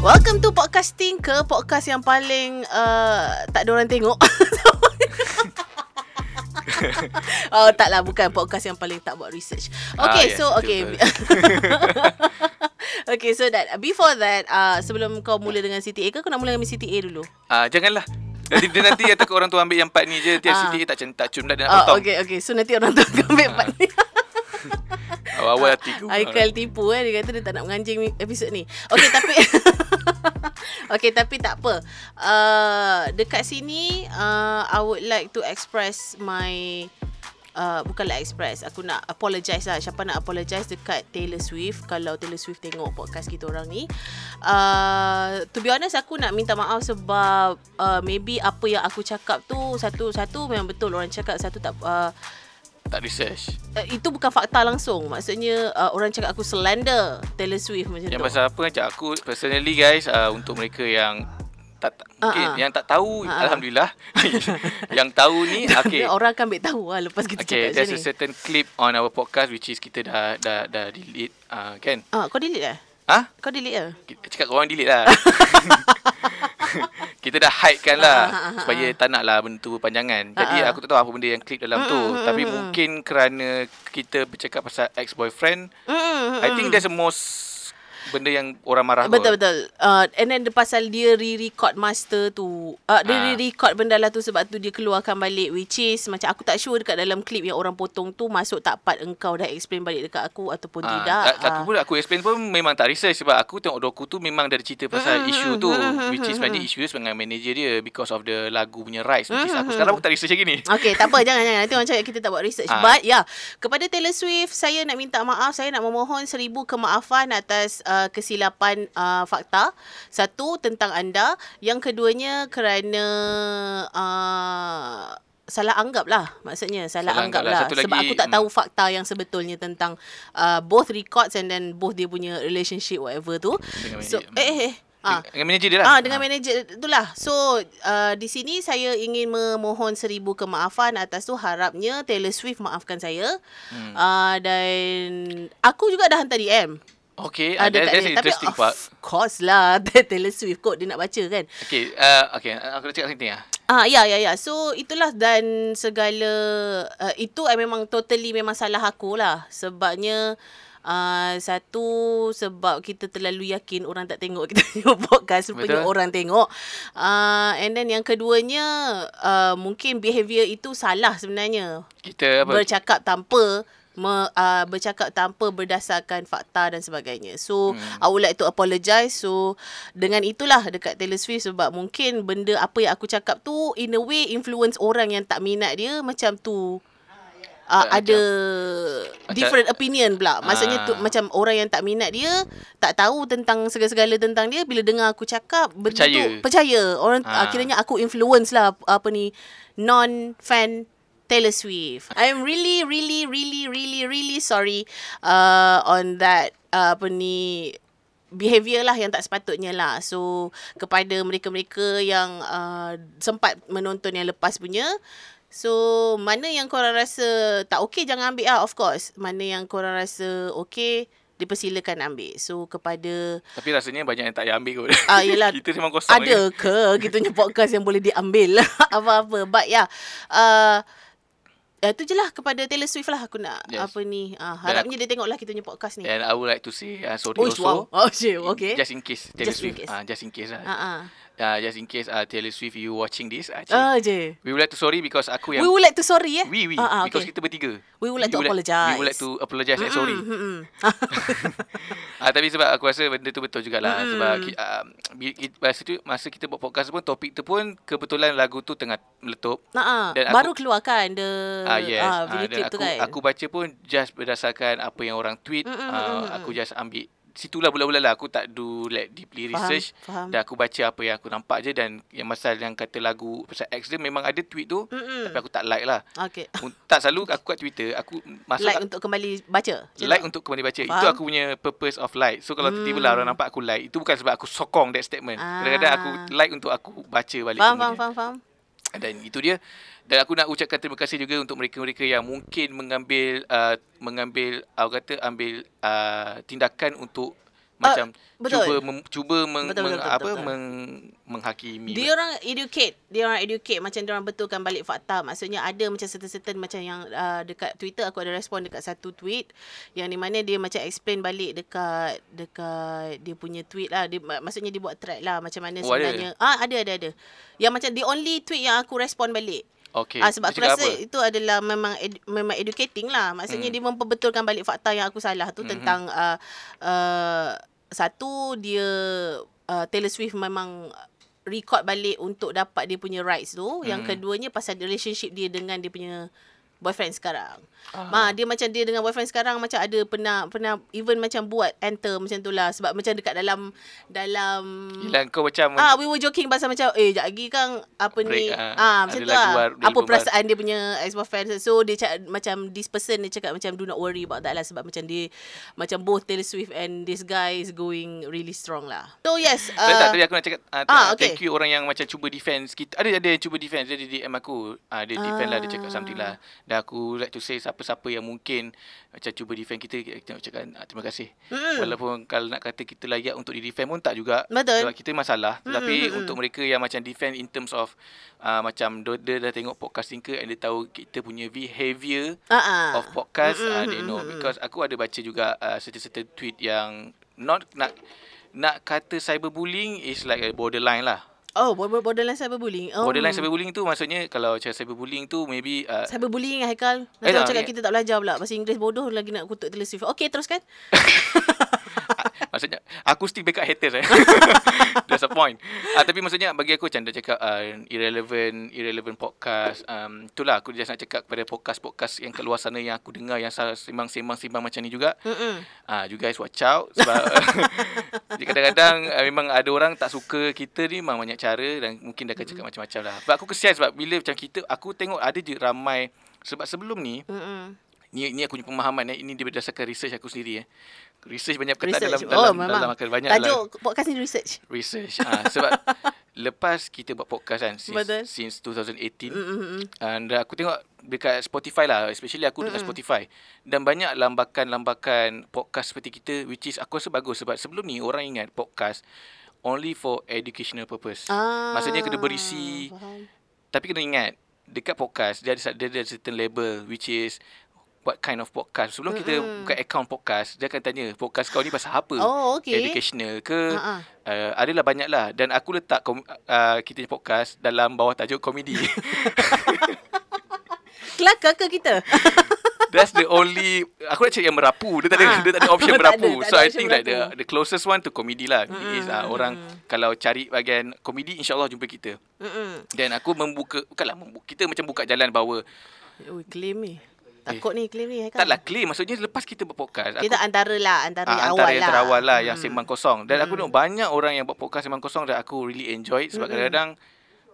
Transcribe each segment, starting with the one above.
Welcome to podcasting ke podcast yang paling uh, tak ada orang tengok. oh taklah bukan podcast yang paling tak buat research. Okay Ah, so yes, okay. betul. okay so that before that uh, sebelum kau mula dengan CTA ke kau nak mula dengan CTA dulu? Ah, janganlah. Nanti dia nanti takut orang tu ambil yang part ni je. Tiap Ah. CTA tak cun tak cun dah dia nak Oh, potong. okay okay so nanti orang tu akan ambil part ni. Awal-awal hati ku. Haikal tipu eh Dia kata dia tak nak menganjing episod ni Okay tapi Okay tapi tak apa. Uh, Dekat sini uh, I would like to express my uh, Bukanlah express Aku nak apologize lah. Siapa nak apologize dekat Taylor Swift? Kalau Taylor Swift tengok podcast kita orang ni. Uh, To be honest aku nak minta maaf sebab uh, Maybe apa yang aku cakap tu Satu-satu memang betul. Orang cakap satu tak uh, Tak research. uh, itu bukan fakta langsung. Maksudnya uh, orang cakap aku slander Taylor Swift macam Yang tu. pasal apa macam aku personally guys uh, untuk mereka yang tak tak- mungkin Ah, ah. yang tak tahu Ah, ah. alhamdulillah yang tahu ni okay Orang akan ambil tahu lah lepas kita Okay, cakap there's macam a ni. certain clip on our podcast which is kita dah dah dah delete uh, kan? Ah, kau delete lah? Ha? Kau delete? Kita cakap orang delete lah. kita dah hide kan lah Ah, ah, ah, supaya tak nak lah benda tu berpanjangan. Jadi aku tak tahu apa benda yang clip dalam tu. Tapi mungkin kerana kita bercakap pasal ex-boyfriend, I think that's the most benda yang orang marah tu. Betul betul. Uh, and then the pasal dia re-record master tu. Uh, dia Ah. re-record benda lah tu sebab tu dia keluarkan balik which is macam aku tak sure dekat dalam klip yang orang potong tu masuk tak part engkau dah explain balik dekat aku ataupun Ah, tidak. tak, aku pun aku explain pun memang tak research sebab aku tengok doku tu memang dari cerita pasal Mm, isu mm, tu mm, mm, which is sebenarnya isu dia dengan manager dia because of the lagu punya rights which is aku sekarang pun tak research lagi ni. Okay, tak apa. Jangan, jangan. Nanti orang cakap kita tak buat research. Ah. But, ya. Yeah, kepada Taylor Swift, saya nak minta maaf. Saya nak memohon seribu kemaafan atas uh, kesilapan uh, fakta. Satu, tentang anda. Yang keduanya, kerana... Uh, salah anggap lah maksudnya salah, Salah anggap lah. lah sebab lagi, aku tak mm. tahu fakta yang sebetulnya tentang uh, both records and then both dia punya relationship whatever tu so manager. eh eh eh ah Dengan manager dia lah. Ah dengan manager itulah. So uh, di sini saya ingin memohon seribu kemaafan atas tu harapnya Taylor Swift maafkan saya. Hmm. Uh, dan aku juga dah hantar DM. Okay, uh, that, that's an Tapi interesting of part. course lah Taylor Swift kot dia nak baca kan. Okay, uh, okay, aku nak cakap something lah. Ah ya ya ya. So itulah dan segala uh, itu uh, memang totally memang salah aku lah. Sebabnya Uh, satu sebab kita terlalu yakin orang tak tengok kita punya podcast rupanya Betul. orang tengok uh, and then yang keduanya uh, mungkin behavior itu salah sebenarnya Kita apa? bercakap tanpa me, uh, bercakap tanpa berdasarkan fakta dan sebagainya. So hmm. I would like to apologise. So dengan itulah dekat Taylor Swift sebab mungkin benda apa yang aku cakap tu in a way influence orang yang tak minat dia macam tu. Uh, Tak, ada macam- different opinion pula. Maksudnya tu Ah. macam orang yang tak minat dia tak tahu tentang segala-segala tentang dia bila dengar aku cakap benda Percaya. tu percaya. Orang Ah. uh, kiranya aku influence lah apa ni non fan Taylor Swift. I'm really, really, really, really, really sorry uh, on that uh, apa ni behavior lah yang tak sepatutnya lah. So kepada mereka-mereka yang uh, sempat menonton yang lepas punya, so mana yang korang rasa tak okey jangan ambil lah of course. Mana yang korang rasa okey dipersilakan ambil. So kepada Tapi rasanya banyak yang tak payah ambil kot. Ah, yelah. kita memang kosong. ada ke kita punya podcast yang boleh diambil apa-apa. But yeah. Uh, Ya, tu je lah kepada Taylor Swift lah aku nak yes. Apa ni. Uh, harapnya dia tengoklah kita punya podcast ni. And I would like to say uh, sorry Oh, wow. also. Oh, shit. Okay. Just in case Taylor Just in Swift. case. Ah, just in case lah. Ah. Uh, just in case uh, Taylor Swift you watching this. Uh, Ah je. we would like to sorry because aku We yang would like to sorry eh. we we Ah, ah, because okay. kita bertiga. We would like to apologise. We would like to apologize and sorry. Mm, mm, mm. Ah tapi sebab aku rasa benda tu betul jugalah Mm-mm. sebab ki- masa tu masa kita buat podcast pun topik tu pun kebetulan lagu tu tengah meletup. Nah, ah. Dan aku- baru keluarkan the Ah yes. Ah, video clip aku tu kan. aku baca pun just berdasarkan apa yang orang tweet, Mm, mm, ah, mm, mm, aku just ambil situlah bulan-bulan lah aku tak do like deeply Faham, research faham. dan aku baca apa yang aku nampak je dan yang masalah yang kata lagu pasal X dia memang ada tweet tu Mm-mm. tapi aku tak like lah. Okay. Tak selalu aku kat Twitter aku masuk like kat- untuk kembali baca. Like tu? untuk kembali baca. Faham. Itu aku punya purpose of like. So kalau tiba-tiba lah orang nampak aku like, itu bukan sebab aku sokong that statement. Ah. Kadang-kadang aku like untuk aku baca balik Faham, faham, faham, faham. Dan itu dia. Dan aku nak ucapkan terima kasih juga untuk mereka-mereka yang mungkin mengambil uh, mengambil aku kata ambil uh, tindakan untuk macam betul. cuba mem, cuba meng, Betul, meng, betul, betul, apa betul. meng, menghakimi. Dia orang educate, dia orang educate macam dia orang betulkan balik fakta. Maksudnya ada macam certain-certain macam yang uh, dekat Twitter aku ada respon dekat satu tweet yang di mana dia macam explain balik dekat dekat dia punya tweet lah. Dia mak- maksudnya dia buat thread lah macam mana Oh, ada? sebenarnya. Ah ada ada ada. Yang macam the only tweet yang aku respon balik. Okey. Ah sebab aku rasa apa? itu adalah memang ed, memang educating lah. Maksudnya Hmm. dia memperbetulkan balik fakta yang aku salah tu Mhm. tentang uh, uh, satu dia uh, Taylor Swift memang record balik untuk dapat dia punya rights tu. Yang Mhm. keduanya pasal relationship dia dengan dia punya boyfriend sekarang. Ah. Ma dia macam dia dengan boyfriend sekarang macam ada pernah pernah even macam buat enter macam tu lah sebab macam dekat dalam dalam Yelah kau macam Ah, we were joking pasal macam eh jap lagi kan apa ni Break, ah. ah macam tu lah. dia Apa perasaan dia punya ex boyfriend so dia cakap macam this person dia cakap macam do not worry about that lah sebab macam dia macam both Taylor Swift and this guy is going really strong lah. So yes, tak, tak, uh, tadi aku nak cakap uh, ah, okay. thank you orang yang macam cuba defense kita. Ada ada yang cuba defense dia di DM aku. Ah dia defend lah dia cakap Ah. something lah. Dan aku like to say siapa-siapa yang mungkin macam cuba defend kita kita nak cakap ah, terima kasih. Mm-mm. Walaupun kalau nak kata kita layak untuk di defend pun tak juga. Betul. Sebab kita masalah. Tetapi Mm-mm, mm-mm. untuk mereka yang macam defend in terms of uh, macam dia, dia dah tengok podcast Tinker and dia tahu kita punya behaviour ah ah. of podcast Mm-mm, uh, they know because aku ada baca juga uh, certain-certain tweet yang not nak nak kata cyberbullying is like a borderline lah. Oh, border- borderline cyberbullying. Oh. Borderline cyberbullying tu maksudnya kalau macam cyberbullying tu maybe uh, Cyberbullying Haikal. Nanti Eh, orang tak, cakap ni- kita tak belajar pula. Bahasa Inggeris bodoh lagi nak kutuk Taylor Swift. Okay, teruskan. maksudnya aku still backup haters eh. That's the point. Ah tapi maksudnya bagi aku macam dah cakap uh, irrelevant irrelevant podcast um itulah aku just nak cakap kepada podcast-podcast yang kat luar sana yang aku dengar yang sa- sembang-sembang-sembang macam ni juga. Mm-mm. Ah, you guys watch out sebab kadang-kadang uh, memang ada orang tak suka kita ni memang banyak cara dan mungkin dia akan cakap macam-macam lah. Sebab aku kesian sebab bila macam kita aku tengok ada je ramai sebab sebelum ni Mm-mm. ni ni aku punya pemahaman eh ini dia berdasarkan research aku sendiri eh. Research banyak perkataan dalam Research. dalam oh, memang. dalam akan banyak lah. dalam Tajuk podcast ni research. research. Ah sebab lepas kita buat podcast kan Betul. since, since 2018 Mm-mm. And aku tengok dekat Spotify lah Especially aku dekat Mm-mm. Spotify Dan banyak lambakan-lambakan podcast seperti kita Which is aku rasa bagus Sebab sebelum ni orang ingat podcast Only for educational purpose Ah, Maksudnya kena berisi faham. Tapi kena ingat Dekat podcast Dia ada, dia ada certain label Which is What kind of podcast Sebelum kita Mm-mm. buka account podcast Dia akan tanya Podcast kau ni pasal apa Oh, okay. Educational ke Ha-ha. uh, Adalah banyak lah Dan aku letak kom, uh, Kita punya podcast Dalam bawah tajuk komedi Kelakar ke kita? That's the only Aku nak cari yang merapu Dia tak ada, Ah. dia tak ada option Tak ada, merapu tak So ada I think like the, merapu. the closest one to comedy lah mm is uh. Orang Kalau cari bahagian komedi InsyaAllah jumpa kita Mm-mm. Dan aku membuka Bukanlah membuka, Kita macam buka jalan bahawa Ui, claim ni. Takut ni claim ni. Haikal. Taklah claim Maksudnya lepas kita buat podcast Kita antara lah, antara Ah, yang antara awal yang lah. terawal lah Yang Mm. sembang kosong Dan aku tengok banyak orang yang buat podcast sembang kosong Dan aku really enjoy Sebab Mm-mm. kadang-kadang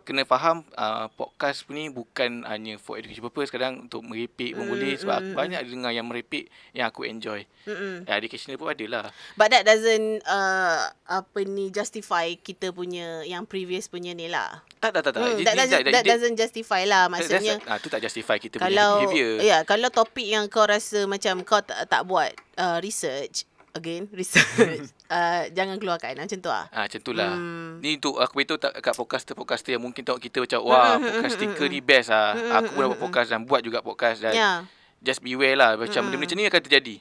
Kena faham uh, Podcast ni bukan hanya For education purpose Kadang untuk merepek pun Mm, boleh Sebab mm, mm. banyak dengar yang merepek Yang aku enjoy Mm-mm. ya, Educational pun ada lah But that doesn't uh, apa ni justify kita punya yang previous punya ni lah. Tak tak tak tak Dia- that, doesn't, dia- that dia- doesn't justify lah. Maksudnya ah, tu tak justify kita punya kalau behaviour ya kalau topik yang kau rasa macam kau tak, tak buat uh, research again research uh, jangan keluarkan macam tu ah. Ah, macam tu lah. Hmm. Ni untuk aku beritahu tak kat podcaster-podcaster yang mungkin tengok kita macam wah podcast sticker ni best ah. Aku pun buat podcast dan buat juga podcast dan Ya. just beware lah macam benda macam ni akan terjadi.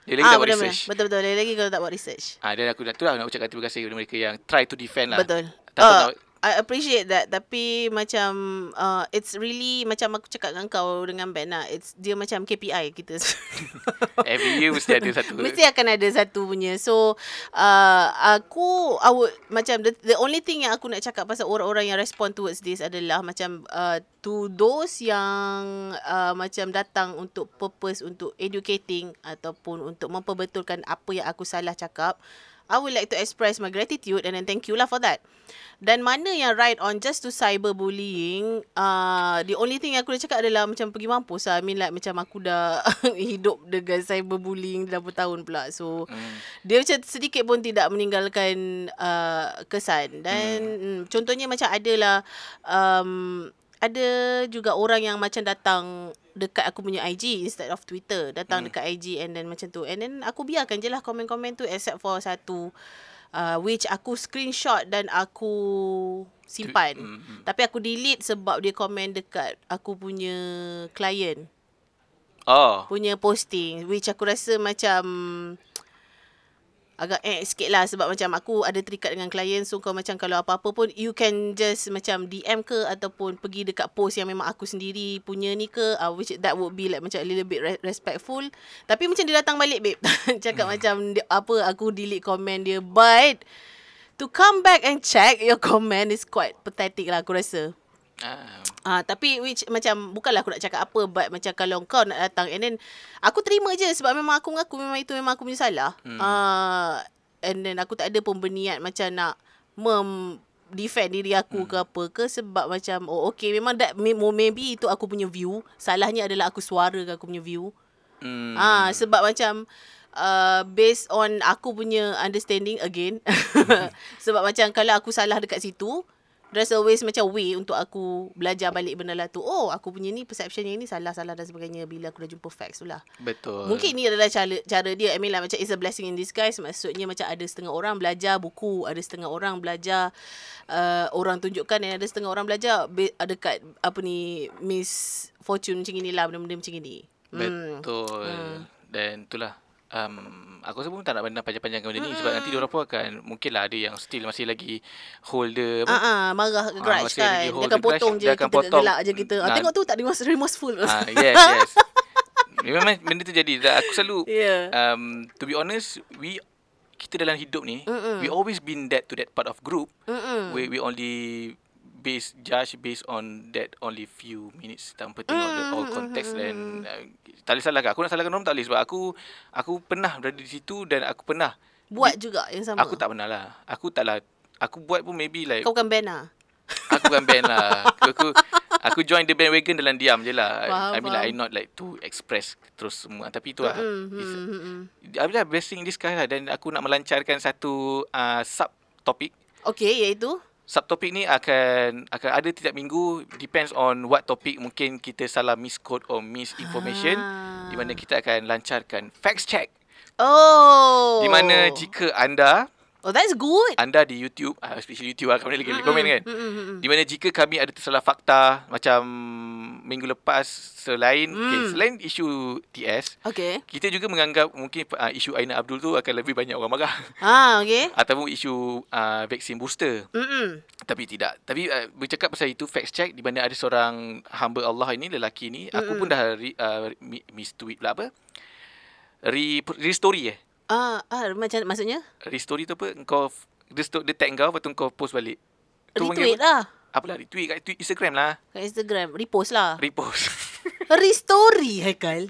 Dia lagi Ah tak buat betul research. betul betul lagi kalau tak buat research. Ah dan aku nak tu lah nak ucapkan terima kasih kepada mereka yang try to defend lah. Betul. Takut Uh, nak- I appreciate that tapi macam uh, it's really macam aku cakap dengan kau dengan Ben lah. It's dia macam KPI kita. Every year mesti ada satu. Mesti akan ada satu punya. So uh, aku I would macam the, the only thing yang aku nak cakap pasal orang-orang yang respond towards this adalah macam uh, to those yang uh, macam datang untuk purpose untuk educating ataupun untuk memperbetulkan apa yang aku salah cakap. I would like to express my gratitude and then thank you lah for that. Dan mana yang right on just to cyberbullying, uh, the only thing yang aku nak cakap adalah macam pergi mampus lah. I mean like macam aku dah hidup dengan cyberbullying dah bertahun pula. So, Hmm. dia macam sedikit pun tidak meninggalkan uh, kesan. Dan. Hmm, contohnya macam adalah um, ada juga orang yang macam datang dekat aku punya IG instead of Twitter. Datang Hmm. dekat IG and then macam tu. And then aku biarkan je lah komen-komen tu except for satu uh, which aku screenshot dan aku simpan. Hmm, hmm. Tapi aku delete sebab dia komen dekat aku punya client Oh. punya posting which aku rasa macam agak eh sikit lah sebab macam aku ada terikat dengan klien so kau macam kalau apa-apa pun you can just macam DM ke ataupun pergi dekat post yang memang aku sendiri punya ni ke uh, which that would be like macam a little bit re- respectful. Tapi macam dia datang balik babe. Cakap hmm. macam dia, apa aku delete komen dia. But to come back and check your comment is quite pathetic lah aku rasa Ah. Ah tapi which macam bukanlah aku nak cakap apa but macam kalau kau nak datang and then aku terima je sebab memang aku mengaku memang itu memang aku punya salah. Hmm. Ah and then aku tak ada pun berniat macam nak mem defend diri aku Hmm. ke apa ke sebab macam oh okay memang that may- maybe itu aku punya view. Salahnya adalah aku suara ke aku punya view. Hmm. Ah sebab macam uh, based on aku punya understanding again sebab macam kalau aku salah dekat situ there's always macam way untuk aku belajar balik benda lah tu. Oh, aku punya ni perception yang ni salah-salah dan sebagainya bila aku dah jumpa facts tu lah. Betul. Mungkin ni adalah cara cara dia. I mean lah macam it's a blessing in disguise. Maksudnya macam ada setengah orang belajar buku, ada setengah orang belajar uh, orang tunjukkan dan ada setengah orang belajar be, dekat apa ni Miss Fortune macam inilah benda-benda macam ini. Hmm. Betul. Dan itulah um, aku rasa pun tak nak bandang panjang-panjang benda ni sebab nanti diorang pun akan mungkinlah ada yang still masih lagi hold the apa? Ah, marah Ah, grudge masih kan. Dia akan the grudge, potong je dia akan kita potong. gelak je kita. Ah, Nah. tengok tu tak remorseful. remorseful. ah, yes, yes. Memang benda tu jadi. Aku selalu Yeah. um, to be honest, we kita dalam hidup ni, Mm-mm. we always been that to that part of group. Mm-mm. We we only base judge based on that only few minutes tanpa tengok the Mm, all context dan uh, tak boleh salahkan. Aku nak salahkan orang tak boleh sebab aku aku pernah berada di situ dan aku pernah Buat juga yang sama. aku tak pernah lah. Aku taklah aku buat pun maybe like Kau bukan band lah. aku bukan band lah. Aku, aku aku join the bandwagon dalam diam je lah. Faham, I mean like I not like to express terus semua. Tapi tu lah. Mm, It's- mm, mm, mm. Alhamdulillah blessing in disguise lah dan aku nak melancarkan satu uh, sub topik. Okay, iaitu? Subtopik ni akan akan ada tiap minggu depends on what topic mungkin kita salah misquote or misinformation Ah. di mana kita akan lancarkan facts check. Oh. Di mana jika anda Oh, that's good. anda di YouTube, uh, especially YouTube lah, kami lagi komen kan. mm-mm. Di mana jika kami ada tersalah fakta macam minggu lepas selain Mm. okay, selain isu TS, Okay. kita juga menganggap mungkin uh, isu Aina Abdul tu akan lebih banyak orang marah Ah, okay. ataupun isu uh, vaksin booster. Mm-mm. Tapi tidak. Tapi uh, bercakap pasal itu facts check di mana ada seorang hamba Allah ini lelaki ni, aku pun dah re, uh, mi- miss tweet pula apa? Re, restory eh. Ah, ah, macam maksudnya? Restory tu apa? Kau dia, dia tag kau lepas tu kau post balik. Tu Retweet lah. Apa? Apalah retweet kat tweet Instagram lah. Kat Instagram. Repost lah. Repost. Restory, Haikal.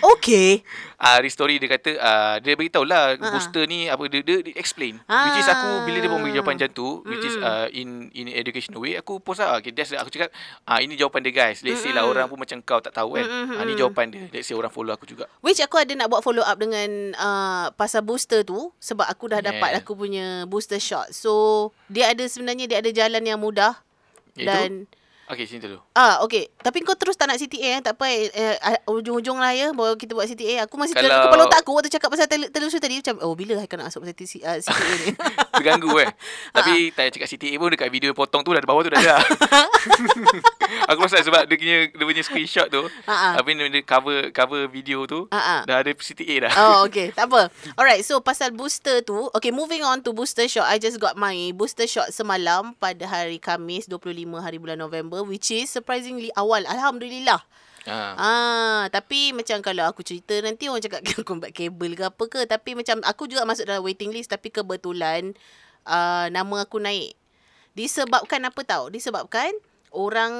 Okay. Ah, uh, restory dia kata uh, dia beritahu lah Ah. booster ni apa dia, dia, dia explain. Which is aku bila dia bagi jawapan macam tu, which is uh, in in educational way, aku post lah. Okay, that's aku cakap ah ini jawapan dia guys. Let's say lah orang pun macam kau tak tahu kan. Mm-mm, Ah, ni mm-mm. jawapan dia. Let's say orang follow aku juga. Which aku ada nak buat follow up dengan uh, pasal booster tu sebab aku dah dapat Yeah. aku punya booster shot. So dia ada sebenarnya dia ada jalan yang mudah? Dan Okay, sini dulu. ah okay. Tapi kau terus tak nak CTA eh? tak apa eh, eh, ah, ujung-ujung lah ya baru kita buat CTA. Aku masih Kalau- dalam kepala otak aku waktu cakap pasal tel- telusur tadi macam oh bila Haikal nak masuk pasal TC, uh, CTA ni. Terganggu eh. Tapi tak payah cakap CTA pun dekat video potong tu dah bawah tu dah ada. aku rasa sebab dia punya dia punya screenshot tu, ha. apa ni dia cover cover video tu, Ha, ha. dah ada CTA dah. Oh, okay. Tak apa. Alright, so pasal booster tu. Okay, moving on to booster shot. I just got my booster shot semalam pada hari Khamis 25 hari bulan November which is surprisingly awal. Alhamdulillah. Ha. Ah, tapi macam kalau aku cerita nanti orang cakap combat kabel ke apa ke. Tapi macam aku juga masuk dalam waiting list tapi kebetulan uh, nama aku naik. Disebabkan apa tahu? Disebabkan orang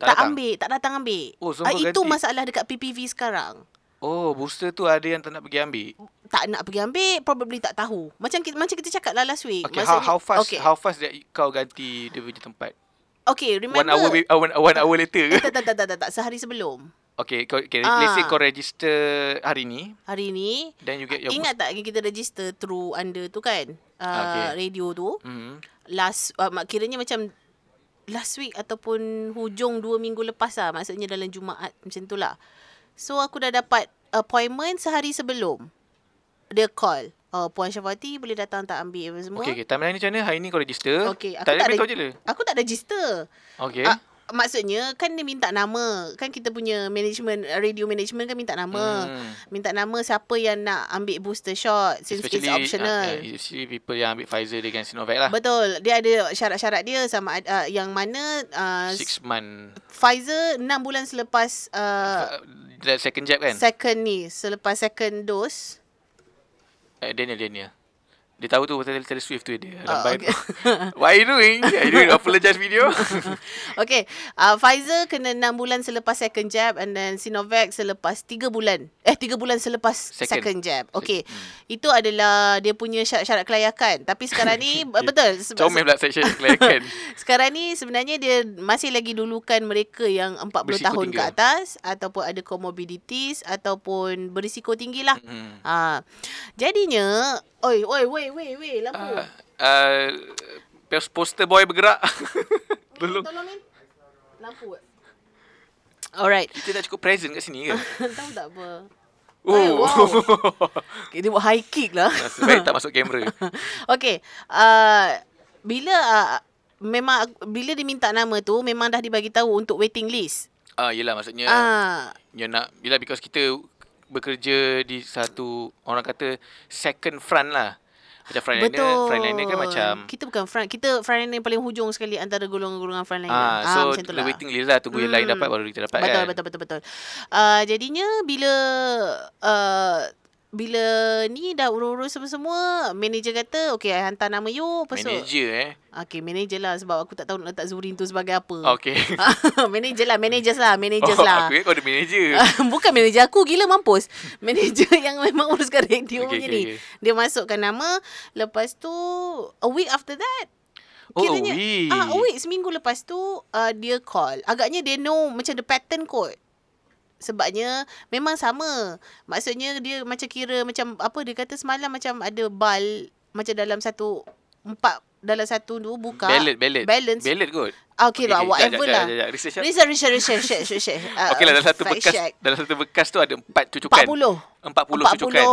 Tak tak, datang? ambil, tak datang ambil. Oh, kau itu ganti? masalah dekat PPV sekarang. Oh, booster tu ada yang tak nak pergi ambil. tak nak pergi ambil probably tak tahu macam kita macam kita cakap lah last week Okay, how, how fast okay, how fast that kau ganti dia punya tempat? Okay remember One hour uh, one, one hour later ke? tak, tak, tak, tak, tak, tak, sehari sebelum Okay, kau, okay Ah. let's say kau register hari ni, hari ni then you get your ingat tak kita register through under tu kan uh, Okay. radio tu. Hmm. last uh, kiranya macam last week ataupun hujung dua minggu lepas lah. Maksudnya dalam Jumaat macam tu lah. So aku dah dapat appointment sehari sebelum. Dia call. Oh, Puan Syafati boleh datang tak ambil apa semua. Okay, okay. Timeline ni macam mana? Hari ni kau register. Okey, aku tak tak ada- je. Aku tak register. Okay. Ah, maksudnya kan dia minta nama. Kan kita punya management, radio management kan minta nama. Hmm. Minta nama siapa yang nak ambil booster shot since it's optional. Uh, uh, especially people yang ambil Pfizer dengan Sinovac lah. Betul. Dia ada syarat-syarat dia sama uh, yang mana uh, Six month. Pfizer 6 bulan selepas uh, Uh, second jab kan? second ni, selepas second dose. Uh, Daniel, Daniel. Dia tahu tu pasal Taylor Swift tu dia. Oh, Lambai okay. tu. What are you doing? Are you doing apologize video? okay, uh, Pfizer kena 6 bulan selepas second jab and then Sinovac selepas 3 bulan. Eh 3 bulan selepas second, Second. jab. Okay. Hmm. Itu adalah dia punya syarat-syarat kelayakan. Tapi sekarang ni betul Comel pula section kelayakan. sekarang ni sebenarnya dia masih lagi dulukan mereka yang 40 Berisiko tahun tinggi ke atas ataupun ada comorbidities ataupun berisiko tinggi lah. Hmm. Ha. Jadinya, oi oi woi woi woi lampu. Uh, uh, poster boy bergerak. Tolong. Tolong Min. Lampu. Alright. Kita dah cukup present kat sini ke? Tahu tak apa. Oh. Eh, wow. Okay, dia buat high kick lah. Nasib baik tak masuk kamera. okay. Uh, bila uh, memang bila dia minta nama tu memang dah dibagi tahu untuk waiting list. Ah, yelah maksudnya Ah, you nak bila because kita bekerja di satu orang kata second front lah. Macam frontliner, betul. frontliner kan macam kita bukan front, kita frontliner yang paling hujung sekali antara golongan-golongan frontliner. ah, so macam tu the lah. waiting list lah tunggu yang lain Hmm. dapat baru kita dapat betul, kan. Betul, betul, betul, Uh, jadinya bila uh, bila ni dah urus-urus semua, manager kata, okay, I hantar nama you. Tu, Manager eh. Okay, manager lah sebab aku tak tahu nak letak Zurin tu sebagai apa. Okay. manager lah, managers lah, managers oh, lah. Aku kau ada manager. Bukan manager aku Gila mampus Manager yang memang uruskan radio Okay, punya okay, ni okay. Dia masukkan nama Lepas tu A week after that Oh, a kiranya, week. Ah, a week seminggu lepas tu uh, Dia call Agaknya dia know Macam the pattern kot Sebabnya Memang sama Maksudnya dia macam kira Macam apa Dia kata semalam macam ada bal Macam dalam satu Empat Dalam satu tu buka ballot. Balance Ballot kot. Okay, lah okay, Whatever jap, jap, lah jap. Research, jap. Research Research Research Research Research uh, Okey lah dalam satu bekas check. dalam satu bekas tu ada empat cucukan. 40 40 cucukan.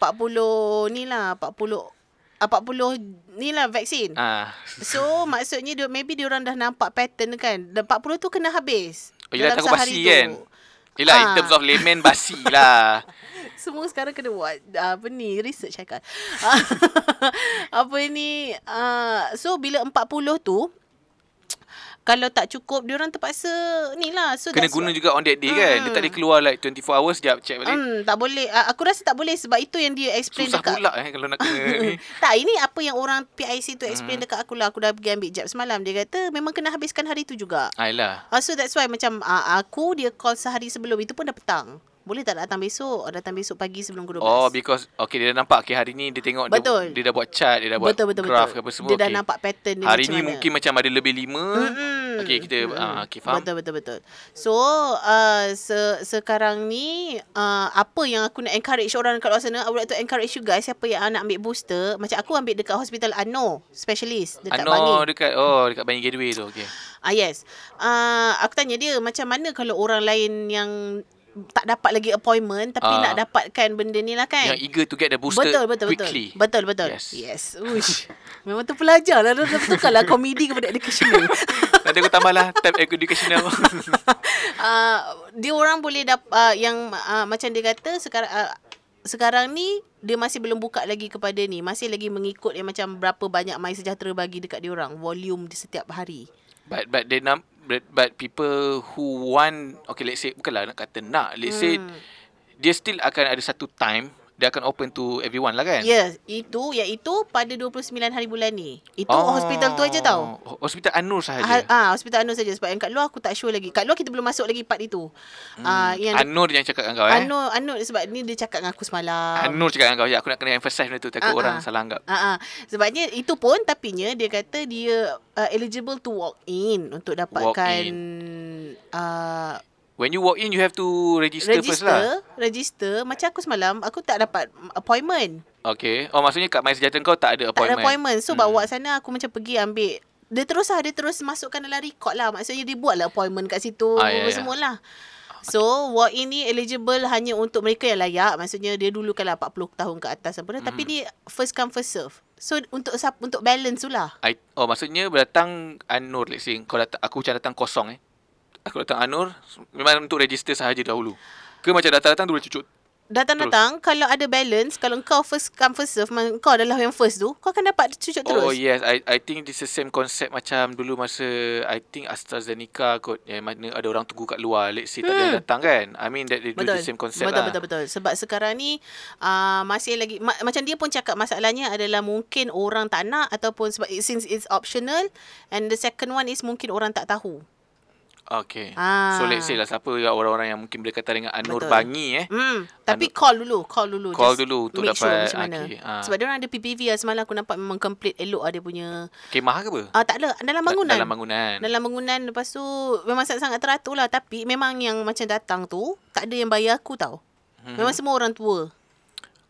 40 ni lah 40 ah, 40 ni lah vaksin. Ah. So maksudnya dia maybe dia orang dah nampak pattern kan. Dan 40 tu kena habis. Oh, yelah, dalam takut sehari tu. Kan? Yelah, in Ah. terms of layman, basi lah. Semua sekarang kena buat uh, apa ni research cakap. apa ni uh, so bila 40 tu kalau tak cukup dia orang terpaksa ni lah. So Kena guna what- juga on that day kan. Dia Hmm. tak boleh keluar like 24 hours, sekejap check balik. Hmm, tak boleh. Uh, aku rasa tak boleh sebab itu yang dia explain Susah dekat pula eh kalau nak kena ni. tak, ini apa yang orang PIC tu explain Hmm. dekat aku lah. Aku dah pergi ambil jab semalam. Dia kata memang kena habiskan hari tu juga. Ah, yelah. Uh, so that's why macam uh, aku dia call sehari sebelum. Itu pun dah petang. Boleh tak datang besok? Datang besok pagi sebelum ke 12. Oh, because okay dia dah nampak okay hari ni dia tengok Betul. dia, dia dah buat chart, dia dah buat betul, betul, graph betul. apa semua. Dia dah okay. nampak pattern dia Hari ni mana. mungkin macam ada lebih lima. Mm-mm. Okay, kita Mm-mm. ah, okay, faham. Betul betul betul. So uh, se- sekarang ni uh, apa yang aku nak encourage orang dekat luar sana, I would like to encourage you guys siapa yang nak ambil booster, macam aku ambil dekat hospital Ano specialist dekat Ano Bangi. dekat oh dekat Bangi Gateway tu. Okay. Ah yes. Uh, aku tanya dia macam mana kalau orang lain yang tak dapat lagi appointment tapi Ah. nak dapatkan benda ni lah kan. Yang eager to get the booster betul betul quickly. betul. Betul betul. Yes. Yes. Uish. Memang tu pelajar lah. Dah tukarlah komedi kepada educational. Nanti aku tambahlah tab educational. uh, dia orang boleh dap uh, yang uh, macam dia kata sekarang uh, sekarang ni dia masih belum buka lagi kepada ni masih lagi mengikut yang macam berapa banyak My Sejahtera bagi dekat dia orang volume di setiap hari but but they num but, but people who want okay let's say bukanlah nak kata nak let's say Hmm. dia still akan ada satu time dia akan open to everyone lah kan. Ya, yes, itu iaitu pada 29 hari bulan ni. Itu oh. hospital tu aja tau. Hospital Anur Ah, sahaja. ah, hospital Anur saja sebab yang kat luar aku tak sure lagi. Kat luar kita belum masuk lagi part itu. Hmm. Ah, yang Anur yang cakap dengan kau eh. Anur Anur sebab ni dia cakap dengan aku semalam. Anur cakap dengan kau. Ya, aku nak kena emphasize benda tu. Takut Ah, orang ah. salah anggap. Ah, ah. Sebabnya itu pun tapinya dia kata dia uh, eligible to walk in untuk dapatkan uh, When you walk in, you have to register, first register, lah. register. Macam aku semalam, aku tak dapat appointment. Okay. Oh, maksudnya kat My Sejahtera kau tak ada Tak appointment. ada appointment. So Hmm. bawa sana aku macam pergi ambil dia terus lah dia terus masukkan dalam record lah maksudnya dia buat lah appointment kat situ Ah, ya, apa ya. semua lah So walk in ni eligible hanya untuk mereka yang layak Maksudnya dia dulu kan lah 40 tahun ke atas apa mm. Tapi Hmm. ni first come first serve So untuk sap- untuk balance tu lah I, oh maksudnya datang Anur let's say kau datang aku macam datang kosong eh. Aku datang Anur memang untuk register sahaja dahulu. Ke macam datang-datang dulu cucuk. Datang-datang kalau ada balance Kalau kau first come first serve Kau adalah yang first tu Kau akan dapat cucuk terus Oh yes, I I think this is same concept macam dulu masa I think AstraZeneca kot yang mana ada orang tunggu kat luar. Let's say tak ada yang datang kan. I mean that they do Betul. the same concept betul, lah. betul betul Sebab sekarang ni uh, masih lagi ma- macam dia pun cakap masalahnya adalah mungkin orang tak nak ataupun sebab it, since it's optional and the second one is mungkin orang tak tahu. Okay. Ah. So let's say lah siapa yang orang-orang yang mungkin berkaitan dengan Anur Betul. Bangi eh. Hmm, tapi call dulu, call dulu. Call Just dulu untuk make sure dapat- macam mana. okay, ah. Sebab dia orang ada PPV lah semalam aku nampak memang complete elok lah dia punya Kemah ke apa? Ah tak ada dalam bangunan. Dalam bangunan. Dalam bangunan lepas tu memang sangat-sangat teratur lah tapi memang yang macam datang tu tak ada yang bayar aku tau. Hmm. Memang semua orang tua.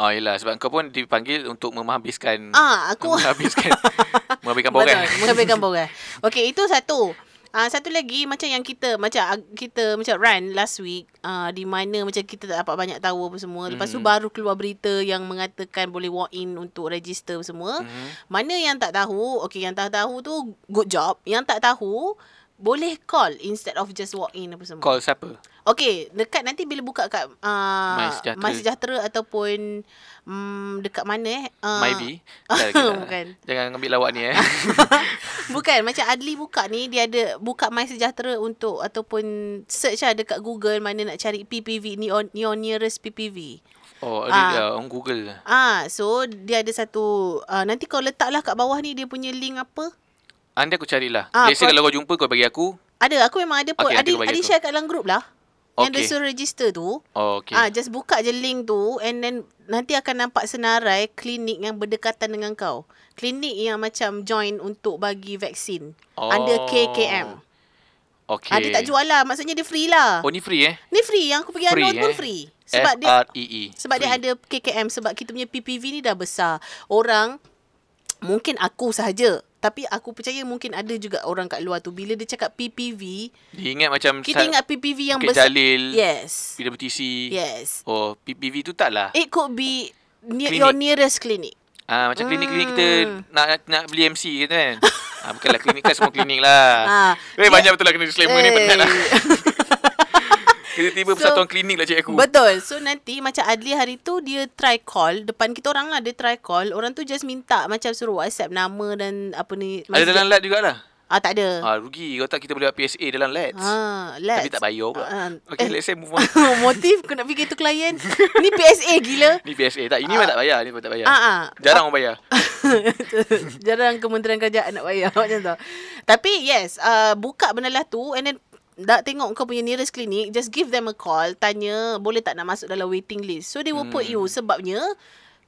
Oh yelah sebab kau pun dipanggil untuk menghabiskan Ah aku menghabiskan menghabiskan borang. Menghabiskan borang. Okey, itu satu. Ah uh, satu lagi macam yang kita macam uh, kita macam run last week uh, di mana macam kita tak dapat banyak tahu apa semua. Lepas tu Mhm. baru keluar berita yang mengatakan boleh walk in untuk register semua. Mhm. Mana yang tak tahu, okey yang tak tahu tu good job. Yang tak tahu boleh call instead of just walk in apa semua. Call siapa? Okey, dekat nanti bila buka kat uh, My Sejahtera. My Sejahtera ataupun um, dekat mana eh? Uh, okay lah. Bukan. Jangan ambil lawak ni eh. Bukan macam Adli buka ni dia ada buka My Sejahtera untuk ataupun search lah dekat Google mana nak cari PPV ni on your nearest PPV. Oh, ada uh, on Google. Ah, so dia ada satu uh, nanti kau letaklah kat bawah ni dia punya link apa? Anda aku carilah. Ah, Let's say kau- kalau kau jumpa kau bagi aku. Ada aku memang ada pun. Bagi Adi aku. share kat dalam group lah. Yang dia suruh register tu. Oh, okay. Ah, just buka je link tu and then nanti akan nampak senarai klinik yang berdekatan dengan kau. Klinik yang macam join untuk bagi vaksin. Oh. Under KKM. Okay. Ah, dia tak jual lah. Maksudnya dia free lah. Oh, ni free eh? Ni free. Yang aku pergi Free, pun eh? free. Sebab dia F-R-E-E. sebab dia ada KKM sebab kita punya PPV ni dah besar. Orang mungkin aku sahaja tapi aku percaya mungkin ada juga orang kat luar tu bila dia cakap PPV Dia ingat macam kita ingat PPV yang Bukit besar. Jalil. Yes. PWTC. Yes. Oh, PPV tu tak lah. It could be near Klinik. your nearest clinic. Ah, macam klinik-klinik kita Hmm. nak nak beli MC gitu kan. ah, bukanlah klinik kan semua klinik lah. Ah, Eh, dia- banyak betul lah kena disclaimer ni penat lah. Tiba-tiba So, persatuan klinik lah cik aku. Betul. So nanti macam Adli hari tu dia try call depan kita orang lah dia try call. Orang tu just minta macam suruh WhatsApp nama dan apa ni. Ada dalam lab jugalah. Ah tak ada. Ah, rugi. Kau tak kita boleh buat PSA dalam labs. Ah, Tapi let's. tak bayar pula. Ah, okay, eh. let's say move on. Motif kau nak fikir tu klien. Ni PSA gila. Ni PSA. Tak, ini memang tak bayar. Ni memang tak bayar. Ah ah. Jarang orang bayar. Jarang Kementerian Kerajaan nak bayar macam tu. Tapi yes, uh, buka benda lah tu and then dah tengok kau punya nearest clinic, just give them a call, tanya boleh tak nak masuk dalam waiting list. So they will put Hmm. you sebabnya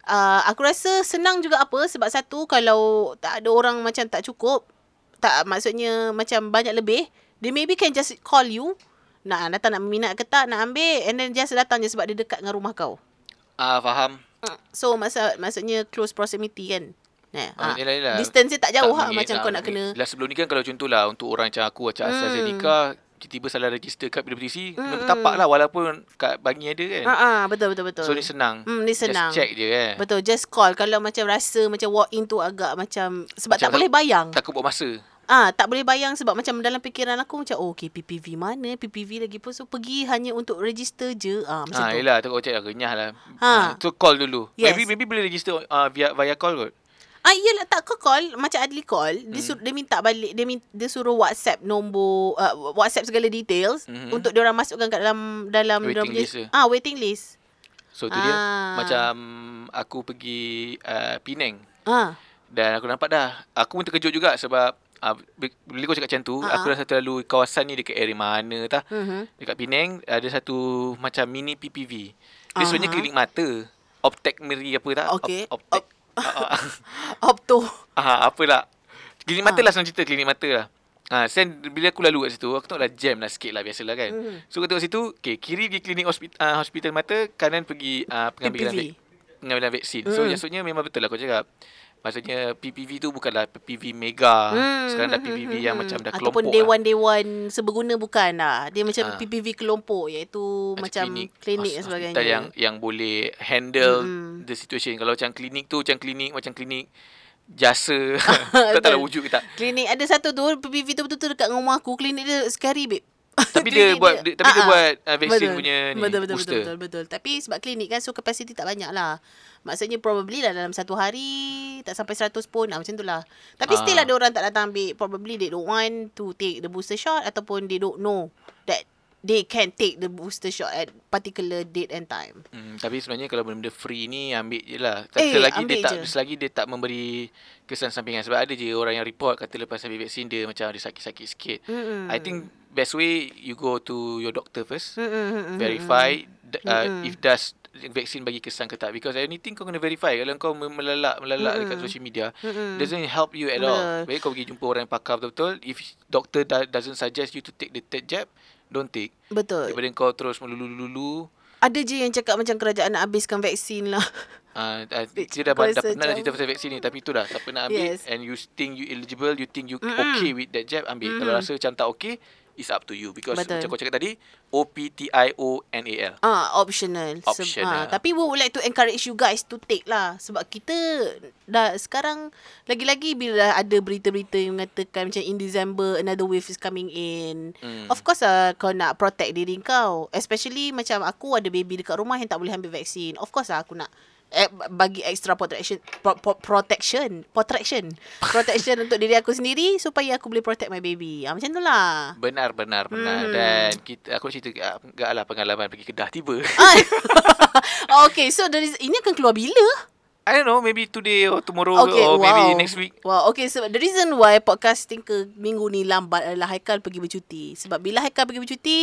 uh, aku rasa senang juga apa sebab satu kalau tak ada orang macam tak cukup, tak maksudnya macam banyak lebih, they maybe can just call you nak datang nak minat ke tak nak ambil and then just datang je sebab dia dekat dengan rumah kau. Ah, faham. So masa maksudnya close proximity kan. Nah, Ah, ha. yelah, yelah. Distance dia tak jauh ha, mengit- macam ah, kau nak mengit. kena Lah sebelum ni kan kalau contohlah untuk orang macam aku macam Hmm. AstraZeneca tiba-tiba salah register kad PWTC kena Hmm, bertapak lah walaupun kad bangi ada kan. Ha ah betul betul betul. So ni senang. Hmm ni senang. Just check je kan. Betul just call kalau macam rasa macam walk in tu agak macam sebab Macam tak boleh bayang. Takut buat masa. Ah tak boleh bayang sebab macam dalam fikiran aku macam oh okay PPV mana PPV lagi pun so pergi hanya untuk register je ah macam Ha, tu. yelah takut check lah renyah lah. Ha. Ha. So call dulu. Yes. Maybe maybe boleh register uh, via via call kot. Ah iyalah tak kau call macam Adli call dia Hmm. suruh dia minta balik dia min, dia suruh WhatsApp nombor uh, WhatsApp segala details Mhm. untuk dia orang masukkan kat dalam dalam Waiting dia punya- list ah waiting list. So tu dia Ah. macam aku pergi uh, Penang Ah dan aku nampak dah. Aku pun terkejut juga sebab uh, bila kau cakap macam tu, Ah, aku rasa terlalu kawasan ni dekat area mana tah. mhm. Dekat Penang ada satu macam mini PPV. Dia sebenarnya Aha. klinik mata. Optek Meri apa tak? Okey. Op, optek. Opto. Ah, apa lah. Klinik mata Ah. lah senang cerita klinik mata lah. Ha, sen bila aku lalu kat situ, aku tengok lah jam lah sikit lah biasalah kan. Mhm. So aku tengok situ, okay, kiri pergi klinik hospital, uh, hospital mata, kanan pergi uh, pengambilan PPV. vak- pengambilan vaksin. So Mm. maksudnya memang betul lah kau cakap. Maksudnya PPV tu bukanlah PPV mega. Hmm, Sekarang dah hmm, PPV hmm, yang hmm. macam dah Ataupun kelompok. lah. dewan-dewan seberguna bukan lah. Dia macam Ah. PPV kelompok iaitu macam klinik, dan sebagainya. Hospital yang yang boleh handle Mm-mm. the situation. Kalau macam klinik tu macam klinik macam klinik jasa. tak tahu lah wujud ke tak. Klinik ada satu tu PPV tu betul-betul dekat rumah aku. Klinik dia sekali babe. Tapi dia buat dia, tapi dia Ah, ah. buat uh, vaksin betul. punya ni betul, betul, booster. Betul, betul, betul. Tapi sebab klinik kan so capacity tak banyak lah. Maksudnya probably lah dalam satu hari tak sampai 100 pun. Ah, macam tu lah. Tapi still Ah. ada orang tak datang ambil. Probably they don't want to take the booster shot ataupun they don't know that they can take the booster shot at particular date and time. Hmm, tapi sebenarnya kalau benda-benda free ni ambil je lah. Eh, Eh, selagi dia tak je. selagi dia tak memberi kesan sampingan sebab ada je orang yang report kata lepas ambil vaksin dia macam ada sakit-sakit sikit. Mm-mm. I think best way you go to your doctor first. Mm-mm, verify uh, Mm-mm. if does vaksin bagi kesan ke tak because anything kau kena verify kalau kau melalak melalak dekat Mm-mm. social media Mm-mm. doesn't help you at all Betul. baik kau pergi jumpa orang yang pakar betul-betul if doctor da- doesn't suggest you to take the third jab don't take Betul. daripada kau terus melulu-lulu Ada je yang cakap macam kerajaan nak habiskan vaksin lah. Uh, uh, kita dah, dah pernah dah cerita pasal vaksin ni Tapi tu dah Tak pernah ambil Yes. And you think you eligible You think you Mm-mm. okay with that jab Ambil Kalau Mm-mm. rasa macam tak okay It's up to you Because Betul. macam kau cakap tadi O-P-T-I-O-N-A-L Ah, optional. Seb- Optional. ah, tapi we would like to encourage you guys to take lah. Sebab kita dah sekarang lagi-lagi bila ada berita-berita yang mengatakan macam in December another wave is coming in. Hmm. Of course lah kau nak protect diri kau. Especially macam aku ada baby dekat rumah yang tak boleh ambil vaksin. Of course lah aku nak eh, bagi extra protection pro, pro, protection protection protection untuk diri aku sendiri supaya aku boleh protect my baby. Ah, macam tu lah. Benar benar benar Hmm. dan kita aku cerita enggak lah pengalaman pergi Kedah tiba. Ah. okay, so dari ini akan keluar bila? I don't know maybe today or tomorrow Okay, or wow. maybe next week. Wow, okay. So, the reason why podcasting ke minggu ni lambat adalah Haikal pergi bercuti. Sebab bila Haikal pergi bercuti,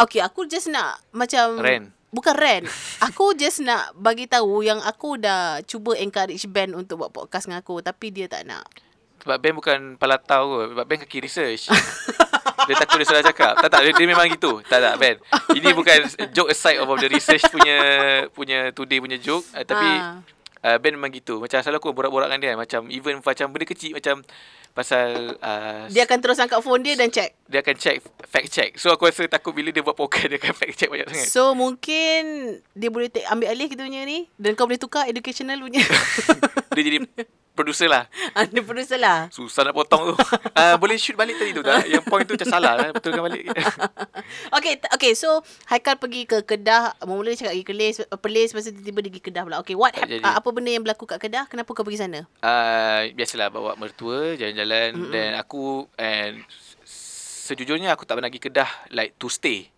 okay, aku just nak macam... Rent. Bukan rent. Aku just nak bagi tahu yang aku dah cuba encourage Ben untuk buat podcast dengan aku. Tapi dia tak nak. Sebab Ben bukan palatau kot. Sebab Ben kaki research. dia takut dia salah cakap. Tak tak dia, dia memang gitu. Tak tak Ben. Ini bukan joke aside of the research punya punya today punya joke. Uh, tapi Ah. uh, Ben memang gitu. Macam selalu aku borak-borak dengan dia. Macam even macam benda kecil macam pasal uh, Dia akan terus angkat phone dia dan check. dia akan check fact check. So aku rasa takut bila dia buat podcast dia akan fact check banyak sangat. So, mungkin dia boleh take, ambil alih kita punya ni. Dan kau boleh tukar educational punya. dia jadi producer lah. Ah, dia producer lah. Susah nak potong tu. Uh, boleh shoot balik tadi tu tak? Yang point tu macam salah. lah. Betulkan balik. Okay, okay. So Haikal pergi ke Kedah. Mula dia cakap pergi Kelis, uh, Perlis, lepas tu tiba-tiba dia pergi Kedah pula. Okay, what uh, apa benda yang berlaku kat Kedah? Kenapa kau pergi sana? uh, biasalah bawa mertua jalan-jalan mm-hmm. dan aku and sejujurnya aku tak pernah pergi Kedah like to stay.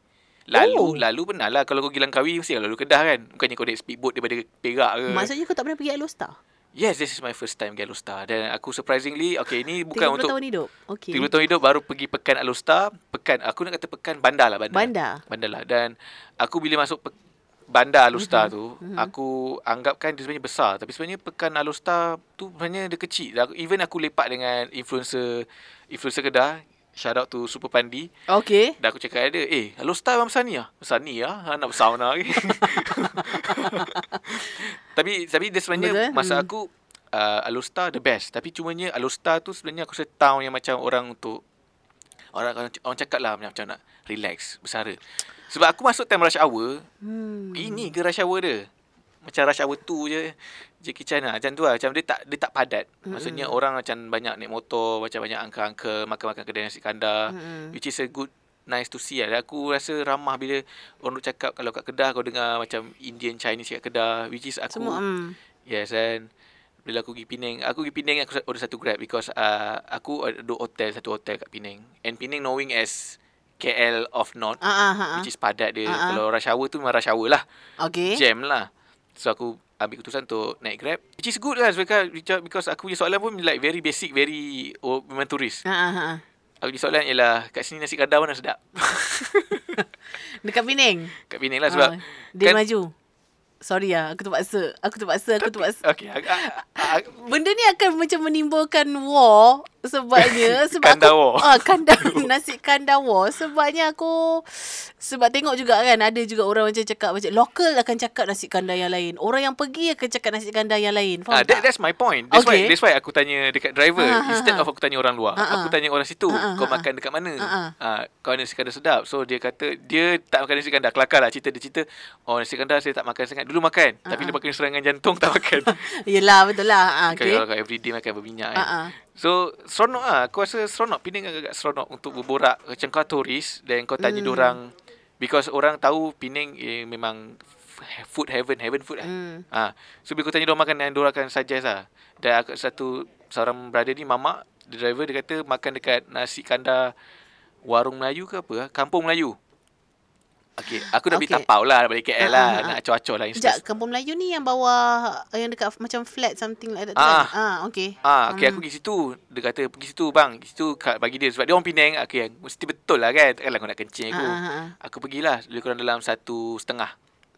Lalu Oh. lalu pernah lah kalau kau pergi Langkawi mesti lalu Kedah kan. Bukannya kau naik speedboat daripada Perak ke. Maksudnya kau tak pernah pergi Alostar? Yes, this is my first time pergi Alostar dan aku surprisingly okay ini bukan 30 untuk tahun hidup. Okay. 30 tahun hidup baru pergi pekan Alostar, pekan aku nak kata pekan bandar lah bandar. Bandar. Bandar lah dan aku bila masuk pe- bandar Alostar Mhm, mm-hmm. tu, aku anggapkan dia sebenarnya besar tapi sebenarnya pekan Alostar tu sebenarnya dia kecil. Even aku lepak dengan influencer influencer Kedah, shout out to Super Pandi. Okay. Dan aku cakap dia, eh Alostar memang besar ni lah. Besar ni lah, anak besar mana lagi. tapi tapi dia sebenarnya Betul, Betul? masa hmm. aku uh, Alostar the best. Tapi cumanya Alostar tu sebenarnya aku rasa town yang macam orang untuk orang orang, orang cakap lah macam, macam nak relax, bersara. Sebab aku masuk time rush hour, Hmm. ini ke rush hour dia? Macam rush hour tu je Jackie Chan lah Macam tu lah Macam dia tak dia tak padat Maksudnya orang macam banyak naik motor Macam banyak angka-angka Makan-makan kedai nasi kandar Mm-mm. Which is a good Nice to see lah Aku rasa ramah bila Orang duk cakap Kalau kat Kedah Kau dengar macam Indian Chinese kat Kedah Which is aku Semua um, Yes and bila aku pergi Penang Aku pergi Penang Aku order satu Grab Because uh, Aku ada hotel Satu hotel kat Penang And Penang knowing as KL of North ah. Which is padat dia ah. Kalau rush hour tu Memang rush hour lah Okay. jam lah. So aku ambil keputusan untuk naik Grab. Which is good lah because, because aku punya soalan pun like very basic, very oh, memang turis. Ah, ah, ah. Aku punya soalan ialah kat sini nasi kadar mana sedap? Dekat Penang. kat Penang lah sebab Ah, dia kan- maju. Sorry lah, aku terpaksa. Aku terpaksa, aku terpaksa. Okay. Ag- ag- ag- Benda ni akan macam menimbulkan war Sebabnya sebab Kandawa. aku ah kandar nasi kandawa sebabnya aku sebab tengok juga kan ada juga orang macam cakap macam lokal akan cakap nasi kandar yang lain. Orang yang pergi akan cakap nasi kandar yang lain. Faham Ah, that, tak? that's my point. That's Okay. why that's why aku tanya dekat driver Ah, ah, instead ah. of aku tanya orang luar. Ah, ah. Aku tanya orang situ, Ah, ah, kau ah, makan dekat mana? Ah, ah. Ah, kau nasi kandar sedap. So dia kata dia tak makan nasi kandar. Kelakar lah cerita dia cerita. Oh nasi kandar saya tak makan sangat. Dulu makan, tapi Ah, ah. lepas kena serangan jantung tak makan. Yelah betul lah. Ah, Okay. Kalau kau everyday makan berminyak kan. Ah, ah. So seronok lah Aku rasa seronok Penang agak-agak seronok Untuk berborak Macam kau turis Dan kau tanya mm. orang Because orang tahu Penang eh, memang Food heaven Heaven food lah Hmm. Ha. So bila kau tanya diorang makan Dan diorang akan suggest lah Dan aku satu Seorang brother ni Mamak The driver dia kata Makan dekat nasi kandar Warung Melayu ke apa lah Kampung Melayu Okay Aku dah okay. Okay. tapau lah Balik Ah, KL lah ah, ah. Nak acor-acor lah Sekejap, Kampung Melayu ni yang bawah yang dekat macam flat something like that. Ah. kan? Ah, okay. Ah, okay, Hmm. aku pergi situ. Dia kata, pergi situ bang. Pergi situ kat- bagi dia. Sebab dia orang Penang. Okay, mesti betul lah kan. Takkanlah kau nak kencing aku. Ah, ah, ah. Aku pergilah. Lebih kurang dalam satu setengah.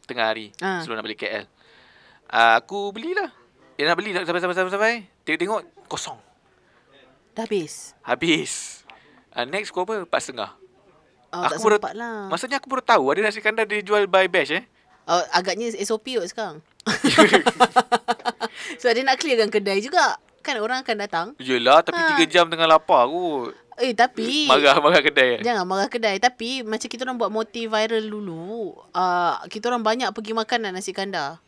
Tengah hari. Ah. Sebelum nak balik KL. Ah, aku belilah. Dia nak beli nak sampai-sampai-sampai. Tengok-tengok, kosong. Dah habis. Habis. Ah, next kau apa? Empat setengah. Oh, tak baru- sempat lah. Maksudnya aku baru tahu ada nasi kandar dia jual by batch eh. Oh, agaknya SOP kot sekarang. Sebab dia nak clearkan kedai juga. Kan orang akan datang. Yelah, tapi Ah. tiga jam tengah lapar aku. Eh, tapi... Marah-marah kedai. eh. Jangan marah kedai. Tapi macam kita orang buat motif viral dulu. Uh, kita orang banyak pergi makan nasi kandar.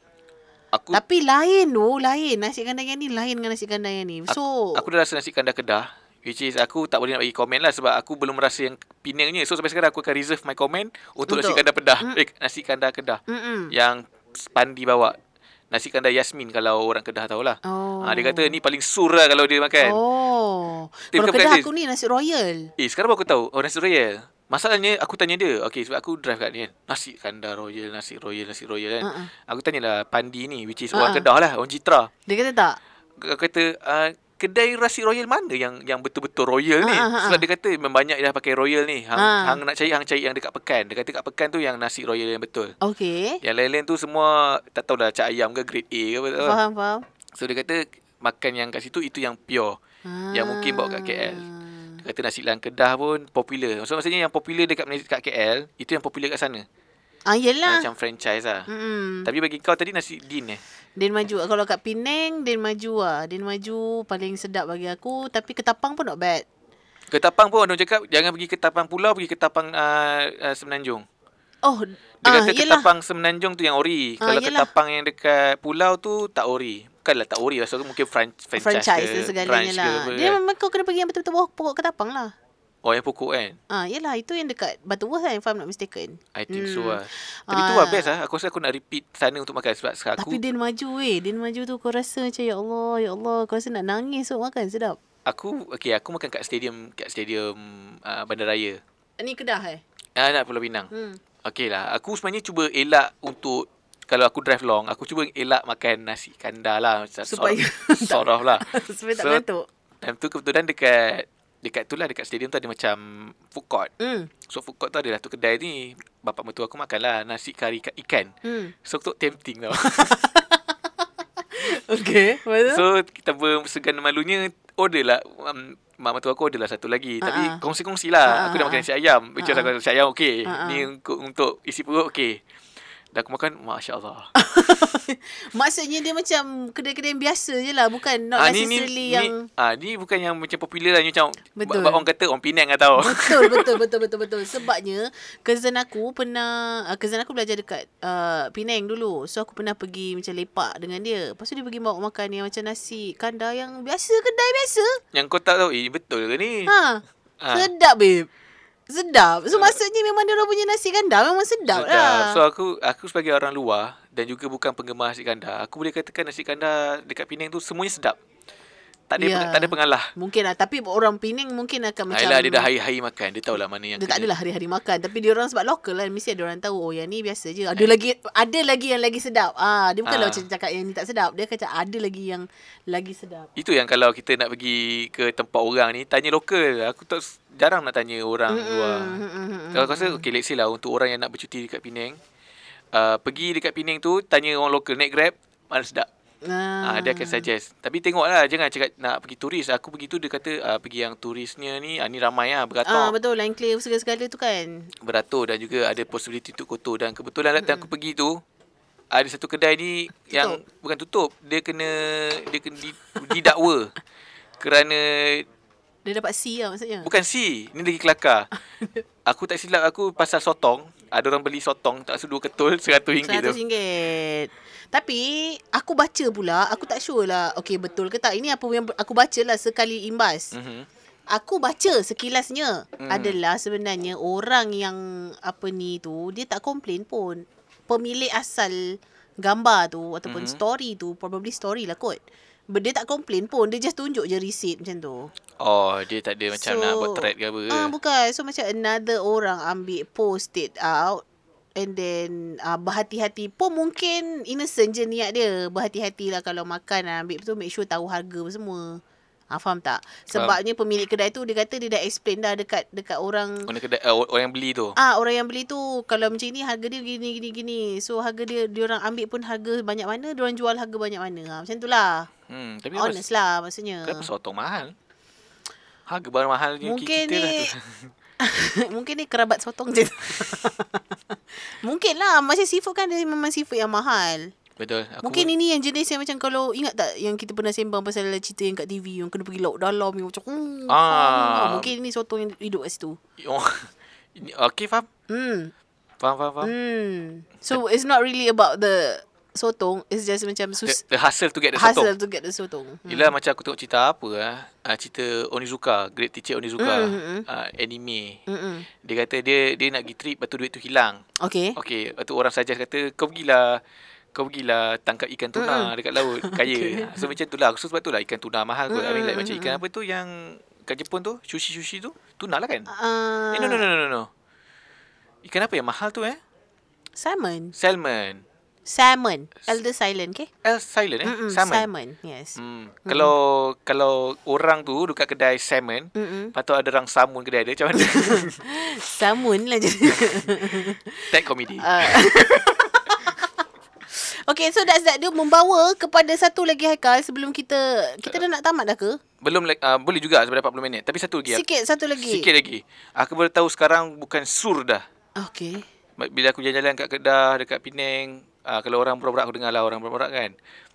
Aku Tapi lain tu. Lain. Nasi kandar yang ni lain dengan nasi kandar yang ni. So... Aku dah rasa nasi kandar Kedah Which is aku tak boleh nak bagi komen lah Sebab aku belum rasa yang Penangnya So sampai sekarang aku akan reserve my comment Untuk, nasi Untuk- kandar Kedah Mm. eh, Nasi kandar Kedah Mm-mm. Yang Pandi bawa Nasi kandar Yasmin Kalau orang Kedah tahulah Oh. ha, Dia kata ni paling sur lah Kalau dia makan Oh. Dia Kalau practice. aku ni nasi royal. Eh sekarang aku tahu Oh nasi royal Masalahnya aku tanya dia Okay sebab aku drive kat ni kan Nasi kandar royal Nasi royal Nasi royal kan Uh-uh. Aku tanyalah Pandi ni Which is Uh-uh. orang Kedah lah Orang Citra Dia kata tak? Aku kata uh, kedai nasi royal mana yang yang betul-betul royal ni? Ah, ah, ah. Sebab dia kata memang banyak dah pakai royal ni. Hang, Ah. hang nak cari hang cari yang dekat pekan. Dia kata kat pekan tu yang nasi royal yang betul. Okay. Yang lain-lain tu semua tak tahulah cak ayam ke grade A ke apa. tahu. Faham, faham. So dia kata makan yang kat situ itu yang pure. Yang mungkin bawa kat KL. Dia kata nasi lan Kedah pun popular. So maksudnya yang popular dekat Malaysia- kat KL itu yang popular kat sana. Ah, yelah. Macam franchise lah. Mm-mm. Tapi bagi kau tadi nasi din eh. Din maju. Kalau kat Penang, Din maju lah. Din maju paling sedap bagi aku. Tapi ketapang pun not bad. Ketapang pun orang cakap jangan pergi ketapang pulau, pergi ketapang uh, uh, Semenanjung. Oh, Dia ah, kata yelah. ketapang Semenanjung tu yang ori. Ah, Kalau yelah. ketapang yang dekat pulau tu tak ori. Bukanlah tak ori lah. So mungkin fran- franchise, franchise ke, tu segalanya lah. ke Dia kan. memang kau kena pergi yang betul-betul pokok ketapang lah. Oh yang pokok kan. Ah, yelah itu yang dekat Butterworth kan if I'm not mistaken. I think so Hmm. lah. Tapi tu Ah. lah best lah. Aku rasa aku nak repeat sana untuk makan. Sebab sekarang aku, Tapi Din maju weh. Din maju tu kau rasa macam ya Allah, ya Allah. Kau rasa nak nangis tu makan sedap. aku okay, aku makan kat stadium kat stadium uh, Bandaraya. Ni Kedah eh? Ah, nak Pulau Pinang. Hmm. Okay lah. Aku sebenarnya cuba elak untuk kalau aku drive long, aku cuba elak makan nasi kandar lah. Macam Supaya- sort, sort of lah. Supaya tak So, ngantuk. Time tu kebetulan dekat dekat tu lah dekat stadium tu ada macam food court. Hmm. So food court tu ada satu kedai ni Bapak mertua aku makan lah Nasi kari ikan- Hmm. So tu tempting tau Okay. Betul? So kita bersegan malunya Order lah um, Mak mertua aku order lah satu lagi Ah, Tapi ah. kongsi-kongsi lah Ah, Aku ah, dah makan ah. nasi ayam Which is Ah, aku nasi ayam okay Ah, ah. Ni untuk, untuk isi perut okay Dah aku makan Masya Allah Maksudnya dia macam kedai-kedai yang biasa je lah. Bukan not Ah, ni, ni, necessarily ni, yang... ah, ni bukan yang macam popular lah Ni macam Betul. Orang kata orang Penang lah tau Betul, betul, betul, betul, betul. Sebabnya, cousin aku pernah, uh, cousin aku belajar dekat uh, Penang dulu. So, aku pernah pergi macam lepak dengan dia. Lepas tu dia pergi bawa makan yang macam nasi kandar yang biasa, kedai biasa. Yang kau tak tahu Eh betul ke ni Ha, Ah. sedap, babe. Sedap. So, maksudnya memang dia orang punya nasi kandar memang sedap, lah. So aku aku sebagai orang luar dan juga bukan penggemar nasi kandar, aku boleh katakan nasi kandar dekat Penang tu semuanya sedap. Tak ada Ya. yeah. tak ada pengalah. Mungkin lah. Tapi orang Penang mungkin akan macam... Ayolah dia dah hari-hari makan, dia tahulah mana yang Dia tak kena. adalah hari-hari makan Tapi dia orang sebab lokal kan Mesti ada orang tahu Oh yang ni biasa je Ada lagi Ada lagi yang lagi sedap ah Dia bukanlah Ah. macam cakap Yang ni tak sedap Dia kata ada lagi yang Lagi sedap Itu yang kalau kita nak pergi ke tempat orang ni tanya lokal. Aku tak jarang nak tanya orang Mm-mm, luar. Kalau aku rasa okay let's say lah untuk orang yang nak bercuti dekat Penang, uh, pergi dekat Penang tu tanya orang lokal naik Grab mana sedap. Ah, dia akan suggest. Tapi tengoklah jangan cakap nak pergi turis. Aku pergi tu dia kata ah, pergi yang turisnya ni ah, ni ramai ah Ah, beratur. betul line clear segala-segala tu kan. beratur dan juga ada possibility untuk kotor dan kebetulan mm aku pergi tu ada satu kedai ni tutup. yang bukan tutup dia kena dia kena di, didakwa kerana Dia dapat C lah maksudnya. bukan C ni lagi kelakar aku tak silap aku pasal sotong ada orang beli sotong tak dua ketul RM100 tu RM100. Tapi aku baca pula, aku tak sure lah. Okay, betul ke tak? Ini apa yang aku baca lah sekali imbas. mm-hmm. Aku baca sekilasnya Hmm. adalah sebenarnya orang yang apa ni tu, dia tak komplain pun. Pemilik asal gambar tu ataupun Mhm. story tu, probably story lah kot. But dia tak komplain pun, dia just tunjuk je receipt macam tu. oh dia tak ada macam So, nak buat thread ke apa Ah bukan. So macam another orang ambil post it out and then uh, berhati-hati pun mungkin innocent je niat dia. Berhati-hati lah kalau makan ah, ambil tu make sure tahu harga apa semua. Ah, faham tak? Sebabnya pemilik kedai tu dia kata dia dah explain dah dekat dekat orang orang kedai uh, orang yang beli tu Ah orang yang beli tu kalau macam ni harga dia gini gini gini. So harga dia dia orang ambil pun harga banyak mana, dia orang jual harga banyak mana. Ha, macam tu lah. hmm tapi Honest lah maksudnya. kenapa sotong mahal harga barang mahal ni Mungkin kita lah ni tu Mungkin ni kerabat sotong je. Mungkin lah Macam seafood kan Dia memang seafood yang mahal. Betul. Aku Mungkin ini yang jenis yang macam Kalau ingat tak Yang kita pernah sembang Pasal cerita yang kat TV Yang kena pergi laut dalam Yang macam hmm, Ah. faham. Mungkin ini sotong yang hidup kat situ. Oh, okey faham? Hmm. Faham faham faham. Hmm. So it's not really about the Sotong It's just macam the, sus- the hustle to get the Hasil sotong? to get the sotong. Hmm. Yelah macam aku tengok cerita apa ah uh, cerita Onizuka Great Teacher Onizuka Mm, mm, mm, mm. uh, anime Mm-mm. dia kata dia dia nak pergi trip lepas tu duit tu hilang. Okay. Okey lepas tu orang suggest kata kau pergilah kau pergilah tangkap ikan tuna Mm-mm. dekat laut kaya. Okay. so macam tu lah. So sebab tu lah ikan tuna mahal kot. I mean like macam ikan apa tu yang kat Jepun tu sushi sushi tu tuna lah kan? Uh, eh no no no no no. Ikan apa yang mahal tu eh? Salmon. Salmon Salmon Elder silent okay L silent eh Mm-mm, salmon Salmon Yes Hmm. Kalau kalau orang tu dekat kedai salmon, Mm-mm. lepas tu ada orang samun kedai dia macam mana? Samun lah je. Tag komedi. uh. okay, so that's that. Dia membawa kepada satu lagi Haikal sebelum kita... Kita dah nak tamat dah ke? Belum like, uh, boleh juga sampai 40 minit. Tapi satu lagi. Sikit, satu lagi. Sikit lagi. Aku baru tahu sekarang bukan sur dah. Okay. Bila aku jalan-jalan kat Kedah, dekat Penang, uh, kalau orang berorak aku dengar lah orang berorak kan.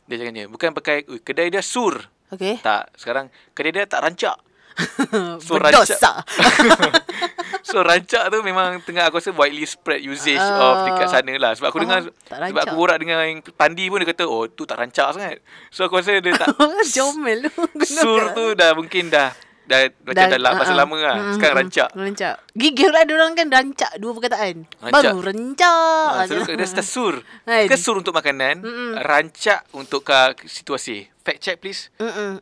Dia cakapnya, bukan pakai, "Ui, kedai dia sur. Okay. Tak, sekarang kedai dia tak rancak. So, Berdosa. So rancak tu memang tengah aku rasa widely spread usage Ah. uh, of dekat sana lah. Sebab aku Faham. dengar, sebab rancak. aku borak dengan yang Pandi pun dia kata, oh tu tak rancak sangat. So aku rasa dia tak, Jomel sur tu dah mungkin dah, dah, macam dah, dah masa uh-uh. lama lah. Mm, Sekarang rancak. Rancak. Gigil lah orang kan rancak dua perkataan. Rancak. Baru rancak. Ha, so dia start sur. Kan? Ke sur untuk makanan, Mm-mm. rancak untuk ka situasi. Fact check please. Mm-mm.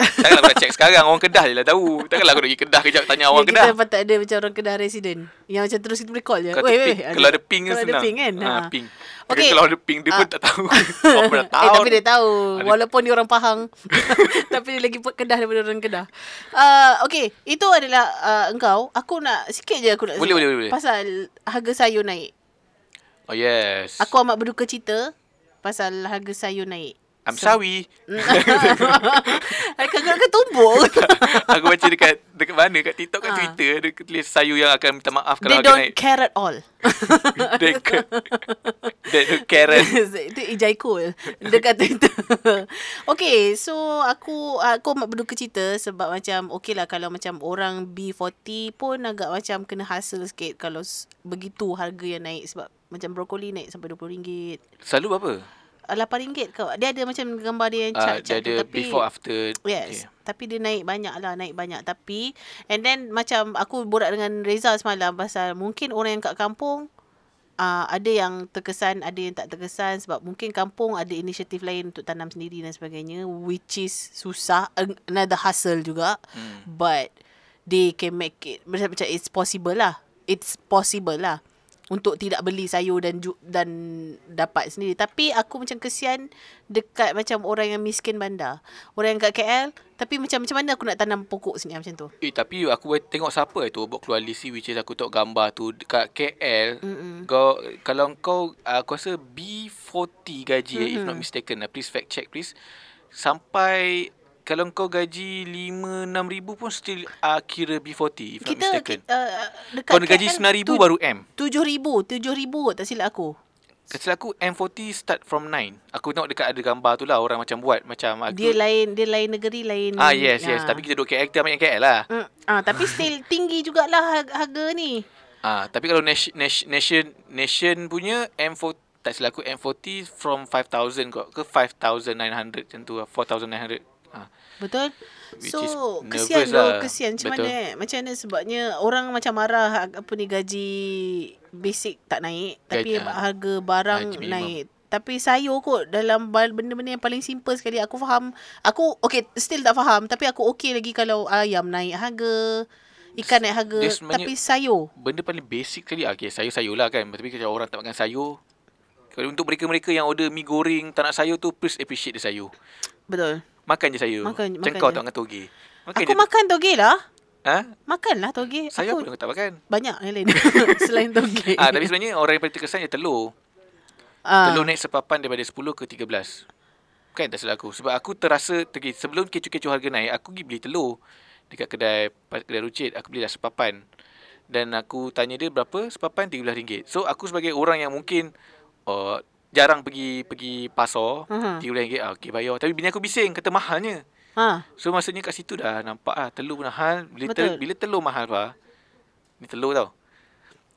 Takkanlah aku nak check sekarang. Orang Kedah je lah tahu. Takkanlah aku nak pergi Kedah kejap tanya orang Yang Kedah. Kita patut ada macam orang Kedah resident. Yang macam terus kita boleh call je. Kalau Weh, ada weh, ping, kalau ada ping kan Kalau ada senang. ping kan. Ha, ping. Okay. Kalau ada ping dia pun Ah. tak tahu. Apa dah tahu. Eh tapi dia tahu Ada- Walaupun dia orang Pahang Tapi dia lagi Kedah daripada orang Kedah uh, Okay Itu adalah uh, Engkau Aku nak Sikit je aku nak Boleh, sebut boleh, boleh. Pasal Harga sayur naik Oh yes. Aku amat berduka cita Pasal harga sayur naik I'm sorry. Aku nak tumbuk aku baca dekat dekat mana kat TikTok kan Ah. Twitter dia tulis sayur yang akan minta maaf kalau They don't naik. care at all They They don't care. Itu Ijai Cool kata itu Okay So aku Aku amat berduka cita Sebab macam Okay lah Kalau macam orang B40 pun Agak macam Kena hassle sikit Kalau begitu harga yang naik Sebab Macam brokoli naik Sampai RM20 Selalu berapa? Ah, RM8 kau Dia ada macam Gambar dia yang Uh, chart, dia chart tu, ada Tapi before after. Yes. Tapi dia naik banyak lah, naik banyak. Tapi and then macam aku borak dengan Reza semalam pasal mungkin orang yang kat kampung uh, ada yang terkesan, ada yang tak terkesan sebab mungkin kampung ada inisiatif lain untuk tanam sendiri dan sebagainya which is susah, an- another hustle juga. Hmm. But they can make it macam macam it's possible lah. It's possible lah. Untuk tidak beli sayur dan dan dapat sendiri. Tapi aku macam kesian dekat macam orang yang miskin bandar. Orang yang kat KL tapi macam macam mana aku nak tanam pokok sini macam tu. Eh tapi aku tengok siapa tu buat keluar list ni, which is aku tengok gambar tu dekat KL. Mm-mm. Kau kalau kau aku rasa B40 gaji mm-hmm. if not Mm-mm. mistaken. Please fact check please. Sampai kalau kau gaji 5 6 ribu pun still uh, kira B40 if not Kita, mistaken. kita uh, dekat Kau gaji KL 9 ribu tu- baru M. 7000, 7000 tak silap aku. Kata aku M40 start from 9. Aku tengok dekat ada gambar tu lah orang macam buat macam aku. Dia lain dia lain negeri lain. Ah yes yes Ah. tapi kita duduk KL kita ambil KL lah. Mm, ah tapi still tinggi jugalah harga, harga ni. Ah tapi kalau nation nation nation, punya M40 tak silap aku M40 from 5000 kok ke 5900 macam tu lah, 4900. Betul? Which so, kesian lah. lah. Kesian macam Betul. mana eh? Macam mana sebabnya orang macam marah apa ni gaji basic tak naik tapi Gaji, ah, harga barang gaji minimum. naik. Tapi sayur kot dalam benda-benda yang paling simple sekali aku faham. Aku okay still tak faham tapi aku okay lagi kalau ayam naik harga, ikan naik harga tapi sayur benda paling basic sekali ah, okay, sayur-sayur lah kan tapi kalau orang tak makan sayur kalau untuk mereka-mereka yang order mi goreng tak nak sayur tu please appreciate the sayur betul. makan je sayur Makan- macam makan kau je. tak makan toge makan Aku je makan toge lah. ha? Makanlah toge. sayur aku kau tak makan banyak yang lain selain toge. ah, tapi sebenarnya orang yang paling terkesan je telur Ah. Telur naik sepapan daripada 10 ke 13. Kan tak salah aku. Sebab aku terasa tergi sebelum kecoh-kecoh harga naik, aku pergi beli telur dekat kedai kedai rucit. Aku belilah sepapan. Dan aku tanya dia berapa? Sepapan RM13. So aku sebagai orang yang mungkin uh, jarang pergi pergi pasar, Aha. RM13 ah, okey bayar. Tapi bini aku bising kata mahalnya. Ha. So maksudnya kat situ dah nampak ah telur pun mahal. Bila, Betul. tel, bila telur mahal pa. Ni telur tau.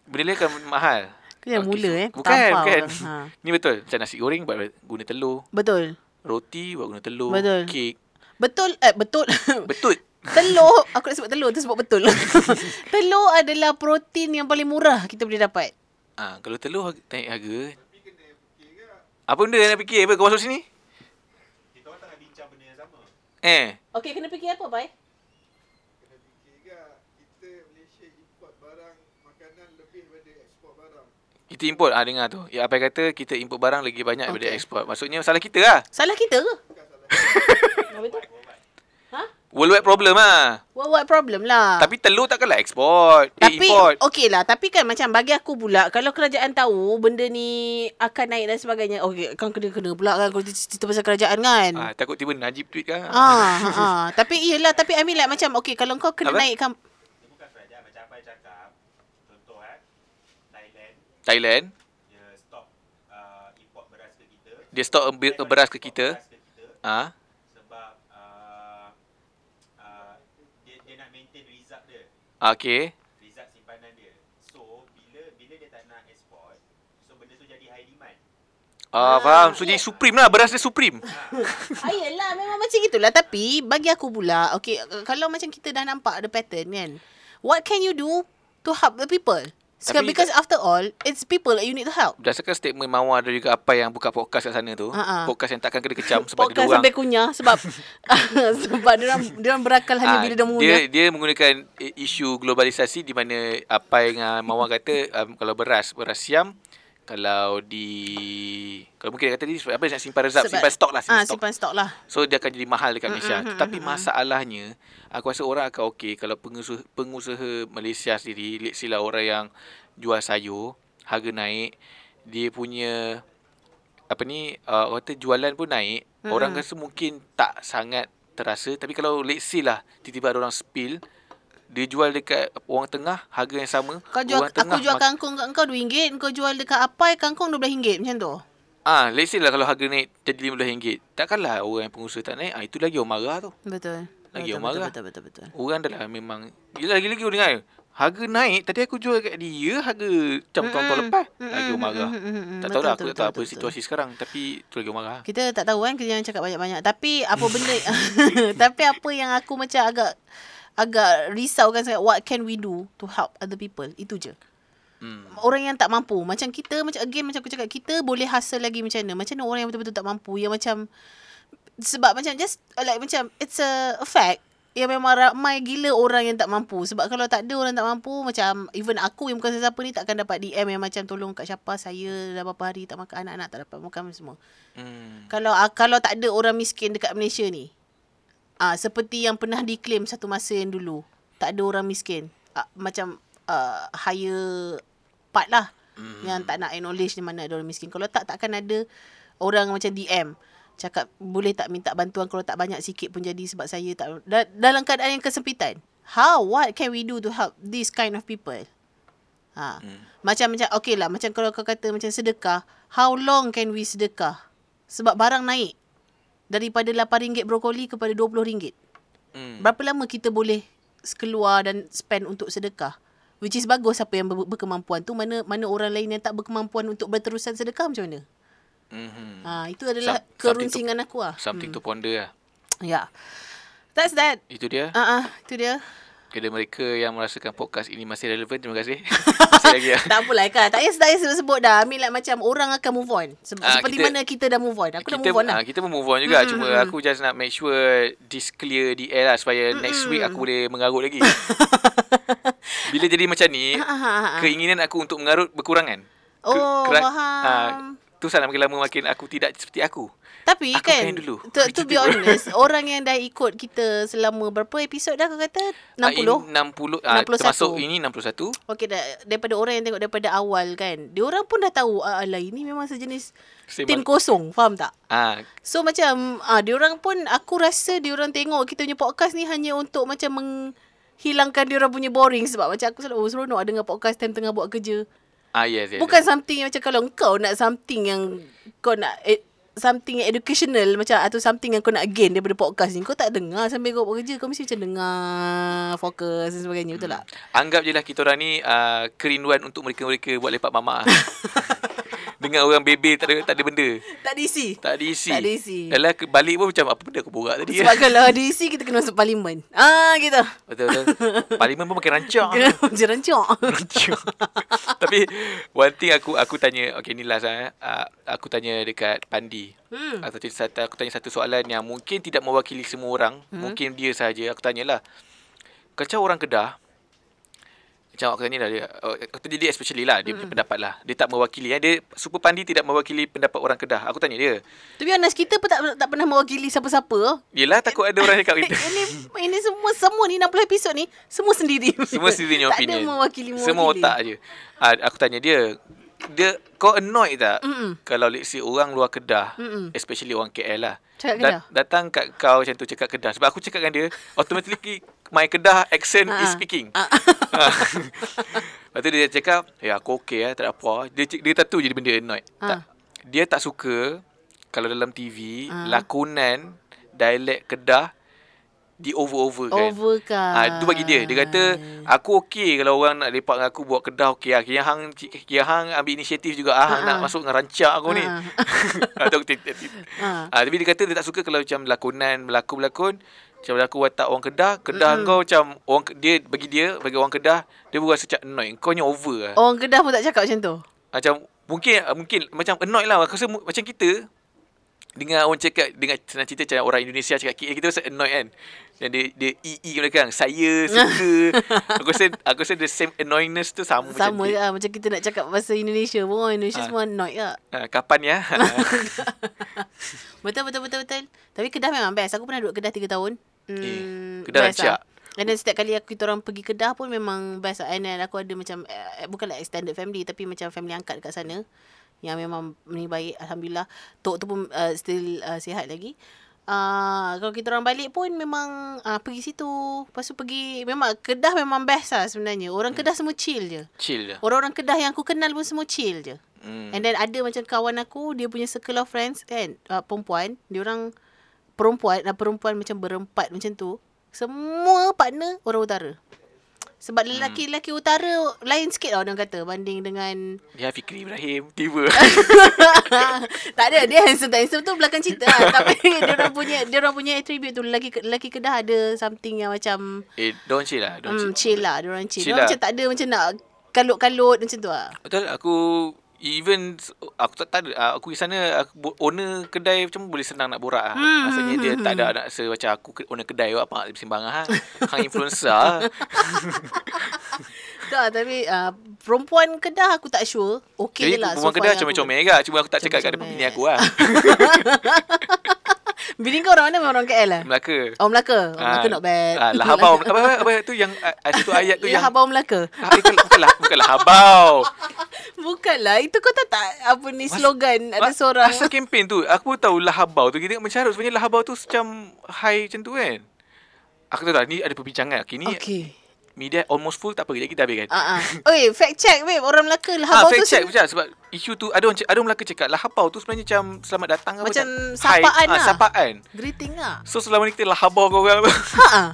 Benda lain kan mahal. Kau yang Okey, mula so- eh. Bukan, tampar bukan. Ha. Ni betul. Macam nasi goreng buat guna telur. Betul. Roti buat guna telur. Betul. Kek. Betul eh betul. Betul. telur, aku nak sebut telur tu sebab betul. telur adalah protein yang paling murah kita boleh dapat. Ah, kalau telur naik harga. Apa benda yang nak fikir? Apa kau masuk sini? Kita orang tengah bincang benda yang sama. Eh. Okey, kena fikir apa, Pai? Kena fikir juga kita Malaysia import barang makanan lebih daripada ekspor barang. Kita import ah dengar tu. Ya apa kata kita import barang lagi banyak daripada Okey. ekspor. Maksudnya salah kita lah. Salah kita ke? Apa tu? Worldwide problem ah. What, what problem lah. Tapi telur takkanlah ekspor. Eh, Tapi import. okey lah Tapi kan macam bagi aku pula Kalau kerajaan tahu Benda ni Akan naik dan sebagainya Okey kan kena-kena pula kan Kalau cerita pasal kerajaan kan Ah, takut tiba Najib tweet kan. Ah, ha, ha. Tapi iyalah Tapi I mean like macam Okay kalau kau kena Apa? naikkan Dia bukan kerajaan macam apa cakap. Contoh eh, Thailand Thailand dia stop uh, import beras ke kita. dia ber- beras ke kita. Beras ke kita Ah. sebab uh, uh, dia, dia nak maintain result Okey. Result simpanan dia. So, bila bila dia tak nak export, so benda tu jadi high demand. Ah, Ah, faham. So ya. jadi supreme lah. Beras dia supreme. ah, Yelah memang macam itulah Tapi bagi aku pula Okay Kalau macam kita dah nampak Ada pattern kan What can you do To help the people Sekarang, Tapi- Because after all It's people that you need to help Berdasarkan statement Mawar dan juga apa yang buka podcast kat sana tu. Ha-ha. Podcast yang takkan kena kecam sebab dia Podcast orang sampai kunyah Sebab Sebab dia orang Dia orang berakal hanya Ah, bila dia dia mengunyah dia menggunakan i- isu globalisasi di mana apa yang uh, Mawar kata um, kalau beras beras siam kalau di kalau mungkin dia kata ni apa nak simpan reserve Sebab- simpan stok lah simpan Ah, stok. simpan stok lah. So dia akan jadi mahal dekat Malaysia. mm, mm, tetapi mm, mm. masalahnya aku rasa orang akan okey kalau pengusaha pengusaha Malaysia sendiri let's say lah orang yang jual sayur harga naik dia punya apa ni uh, orang kata jualan pun naik. Mm-mm. orang rasa mungkin tak sangat terasa. Tapi kalau let's say lah tiba-tiba ada orang spill dia jual dekat orang tengah harga yang sama Kau jual, orang aku jual mak- kangkung kat kau RM2 Kau jual dekat Apai Kangkung RM12 macam tu ah let's say lah kalau harga naik jadi RM15 takkanlah orang yang pengusaha tak naik ah itu lagi orang marah tu Betul Lagi betul, orang marah. betul, betul, betul, betul. orang dah lah memang Yelah lagi-lagi orang dengar Harga naik Tadi aku jual kat dia Harga macam tahun-tahun Mm-mm. lepas Mm-mm, Lagi orang marah mm-mm. Tak Betul, tahu lah Aku betul, tak tahu betul, apa betul. situasi sekarang Tapi tu lagi orang marah Kita tak tahu kan Kita jangan cakap banyak-banyak Tapi apa benda Tapi apa yang aku macam agak Agak risaukan sangat What can we do To help other people Itu je hmm. Orang yang tak mampu Macam kita macam Again macam aku cakap Kita boleh hustle lagi macam mana Macam mana orang yang betul-betul tak mampu Yang macam Sebab macam Just like macam It's a, a fact yang memang ramai gila orang yang tak mampu. Sebab kalau tak ada orang tak mampu, macam even aku yang bukan sesiapa ni takkan dapat DM yang macam tolong kat siapa saya dah berapa hari tak makan, anak-anak tak dapat makan semua. Hmm. Kalau ah, kalau tak ada orang miskin dekat Malaysia ni. Ah seperti yang pernah diklaim satu masa yang dulu. Tak ada orang miskin. Ah, macam uh, higher part lah. Hmm. Yang tak nak acknowledge di mana ada orang miskin. Kalau tak takkan ada orang macam DM cakap boleh tak minta bantuan kalau tak banyak sikit pun jadi sebab saya tak da- dalam keadaan yang kesempitan. How what can we do to help this kind of people? Ha. Hmm. Macam macam okey lah macam kalau kau kata macam sedekah, how long can we sedekah? Sebab barang naik daripada RM8 brokoli kepada RM20. Hmm. Berapa lama kita boleh keluar dan spend untuk sedekah? Which is bagus siapa yang ber- berkemampuan tu mana mana orang lain yang tak berkemampuan untuk berterusan sedekah macam mana? Hmm. Ha, itu adalah Some- something kerunsingan aku lah. Something to ponder lah. Ya. Yeah. That's that. Itu dia. Ah, uh-uh, itu dia. Kepada mereka yang merasakan podcast ini masih relevan, terima kasih. masih lagi ya. tak apalah kan. Tak payah payah sebut-sebut dah. Mean like macam orang akan move on. Se- Ah, seperti kita- mana kita dah move on. Aku dah kita, move on dah. ah, kita pun move on juga. Cuma aku just nak make sure this clear di air lah. Supaya next week aku boleh mengarut lagi. Bila jadi macam ni, ah, ah, ah. keinginan aku untuk mengarut berkurang kan? Oh, kera- faham. ah, tu salah makin lama makin aku tidak seperti aku. Tapi Aku kan, dulu. to, to be honest, orang yang dah ikut kita selama berapa episod dah kau kata? 60? Ah, in 60 ah, 61. termasuk ini 61. Okey dah daripada orang yang tengok daripada awal kan. Dia orang pun dah tahu ah alah ini memang sejenis tin kosong, faham tak? Ah, So macam ah dia orang pun aku rasa dia orang tengok kita punya podcast ni hanya untuk macam menghilangkan dia orang punya boring sebab macam aku selalu oh, seronok dengar podcast time tengah buat kerja. ah yes, yes. Bukan something yang macam kalau kau nak something yang kau nak eh, something yang educational macam atau something yang kau nak gain daripada podcast ni kau tak dengar sambil kau buat kerja kau mesti macam dengar fokus dan sebagainya betul tak? Anggap je lah kita orang ni uh, kerinduan untuk mereka-mereka buat lepak mamak. Dengan orang bebel tak ada, tak ada benda. Tak diisi. Tak ada isi. Tak ada isi. Yalah balik pun macam apa benda aku borak tadi. Sebab kalau ada isi kita kena masuk parlimen. Ah gitu. Betul betul. Parlimen pun makin rancak. Kena macam rancak. Rancak. Tapi one thing aku aku tanya, okay ni last eh. Uh, aku tanya dekat Pandi. Hmm. Atau satu, aku tanya satu soalan yang mungkin tidak mewakili semua orang. Hmm. Mungkin dia saja. Aku tanyalah. Kacau orang Kedah. Macam aku tanya lah dia. oh, Aku tanya dia especially lah. Dia punya pendapat lah. Dia tak mewakili. Eh. Dia, Super Pandi tidak mewakili pendapat orang Kedah. Aku tanya dia. Be honest, kita pun tak, tak pernah mewakili siapa-siapa. Yelah takut ada orang cakap kita. ini ini semua semua ni 60 episod ni semua sendiri. Semua sendiri punya opinion. Tak ada mewakili mewakili. Semua otak je. Ah, aku tanya dia, dia kau annoyed tak Mm-mm. kalau let's say orang luar Kedah, Mm-mm. especially orang KL lah. Cakap Kedah? datang kat kau macam tu cakap Kedah. Sebab aku cakap dengan dia, automatically my Kedah accent Ah, is ah. speaking. Ah. Lepas tu dia cakap, ya aku okey lah, tak ada apa. Dia, cik- dia tak tu je benda annoyed. Ah. Tak, dia tak suka kalau dalam TV, Ah. lakonan dialek Kedah di over-over kan. Overkan. Ah, tu bagi dia. Dia kata aku okey kalau orang nak lepak dengan aku buat kedah okey lah. Kira hang kira hang ambil inisiatif juga ah, hang Ah, nak ah. masuk dengan rancak aku ni. Ah. Ah, aku. Ah. Ah, tapi dia kata dia tak suka kalau macam lakonan berlakon-berlakon macam berlaku watak orang Kedah, Kedah Mm-mm. kau macam orang dia bagi dia bagi orang Kedah dia pun rasa macam annoyed. Kau ni over lah. Orang Kedah pun tak cakap macam tu. Macam mungkin mungkin macam annoyed lah. Aku rasa macam kita dengan orang cakap dengan senang cerita macam orang Indonesia cakap kita, kita rasa annoyed kan. Yang dia dia ii ii belakang saya suka. aku rasa aku rasa the same annoyingness tu sama, Sama macam dia. lah. Macam kita nak cakap bahasa Indonesia pun. Orang Indonesia Ah. semua annoyed lah. Ah, kapan ya? Betul, betul, betul, betul. Tapi Kedah memang best. Aku pernah duduk Kedah 3 tahun. Hmm, Eh, Kedah rancak. Lah. And then setiap kali aku kita orang pergi Kedah pun memang best lah. And then aku ada macam, eh, bukanlah extended family tapi macam family angkat dekat sana. Yang memang ni baik. Alhamdulillah. Tok tu pun uh, still uh, sihat lagi. Uh, kalau kita orang balik pun memang uh, pergi situ. Lepas tu pergi, memang Kedah memang best lah sebenarnya. Orang Kedah semua chill je. Chill je. Orang-orang Kedah yang aku kenal pun semua chill je. Hmm. And then ada macam kawan aku, dia punya circle of friends kan, uh, perempuan, dia orang perempuan, uh, perempuan macam berempat macam tu. Semua partner orang utara. Sebab lelaki-lelaki utara lain sikit lah orang kata banding dengan Ya Fikri Ibrahim tiba. tak ada dia handsome tak handsome tu belakang cerita lah. tapi dia orang punya dia orang punya attribute tu lelaki lelaki Kedah ada something yang macam eh don't chill lah, don't hmm, chill. chill lah dia orang chill. Chill Dia orang lah. macam tak ada macam nak kalut-kalut macam tu lah. Betul aku Even aku tak tahu uh, aku pergi sana aku, owner kedai macam boleh senang nak borak ah. Hmm, Maksudnya dia hmm, tak ada nak rasa macam aku owner kedai apa nak sembang ah. Hang influencer. ah. Tak, tapi uh, perempuan Kedah aku tak sure. Okay Jadi lah. perempuan so kedai comel-comel juga. Cuma aku tak cakap kat depan bini aku lah. Bini kau orang mana? Orang KL lah? Melaka. Oh, Melaka. Oh, Melaka Ah, not bad. Ah, lah habau. Apa, apa, apa tu yang ah, ah, satu ayat tu Ya, yang habau Melaka. Ah, bukan, bukanlah, bukanlah habau. Bukanlah. Itu kau tak tak apa ni Mas- slogan ada Ma- seorang. Masa kempen tu Aku tahu lahabau tu Kita tengok mencarut Sebenarnya lahabau tu Macam high macam tu kan Aku tahu tak Ni ada perbincangan Okay ni Okay. Media almost full Tak apa Kejap kita habiskan Ah ah. Oi, fact check babe. Orang Melaka lah Ah, fact tu check se- macam sebab isu tu ada orang ada orang Melaka cakap lahabau tu sebenarnya macam selamat datang Macam high, sapaan ah, lah. sapaan. greeting lah. So selama ni kita lahabau kau orang. Ha ah.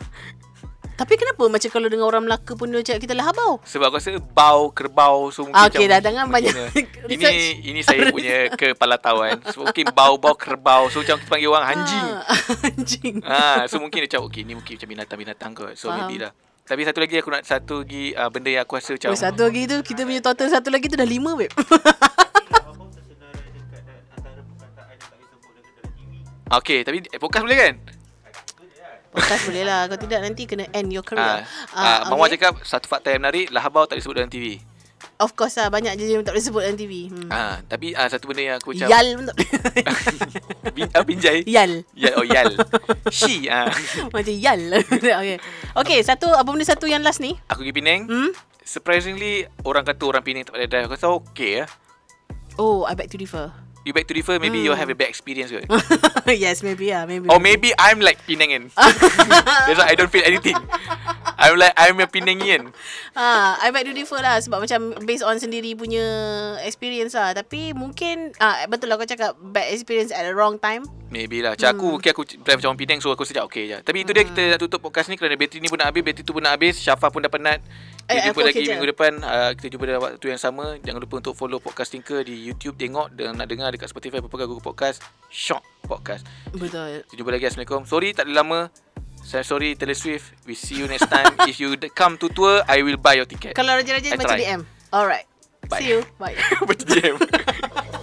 Tapi kenapa macam kalau dengan orang Melaka pun dia cakap kita lah habau? Sebab aku rasa bau kerbau so mungkin Ah, macam dah, jangan banyak Ini ini saya punya kepala-tahuan. So mungkin bau-bau kerbau so macam kita panggil orang anjing. Ah, anjing. Ah, so mungkin dia cakap okey ni mungkin macam binatang-binatang kot. So Faham. maybe lah. Tapi satu lagi aku nak satu lagi uh, benda yang aku rasa macam Oh, satu lagi tu kita punya total satu lagi tu dah lima babe. Okey, tapi eh, podcast boleh kan? Podcast boleh lah. Kalau tidak nanti kena end your career. Ah, ah, Mama cakap satu fakta yang menarik lahabau tak disebut dalam TV. Of course lah. Banyak je yang tak boleh sebut dalam TV. Hmm. Ah, tapi ah, satu benda yang aku macam Yal pun tak boleh. Bin, ah, binjai. Yal. Yal oh yal. She ah. Macam yal. okay. okay, satu apa benda satu yang last ni? Aku pergi Penang. Hmm? Surprisingly orang kata orang Penang tak pandai drive. Aku rasa okey ah. Oh, I beg to differ. You back to differ maybe you have a bad experience yes, maybe lah. Maybe. Or maybe I'm like Penangan. That's why I don't feel anything. I'm like I'm a Penangian. Ah, I beg to differ lah sebab macam based on sendiri punya experience lah. Tapi mungkin ah betul lah kau cakap bad experience at the wrong time. Maybe lah. Macam aku, okay, aku drive macam Penang so aku sejak okey je. Tapi itu dia kita nak tutup podcast ni kerana bateri ni pun nak habis, bateri tu pun nak habis. Syafa pun dah penat. Eh, Kita jumpa aku lagi je. minggu depan. Uh, kita jumpa dalam waktu yang sama. Jangan lupa untuk follow Podcast Tinker di YouTube. Tengok dan nak dengar dekat Spotify, apa Google Podcast. Shock Podcast. Betul. Kita jumpa lagi. Assalamualaikum. Sorry tak ada lama. Saya sorry Taylor Swift. We see you next time. If you come to tour, I will buy your ticket. Kalau rajin-rajin try. DM. Alright. Bye. See you. Bye. Macam DM.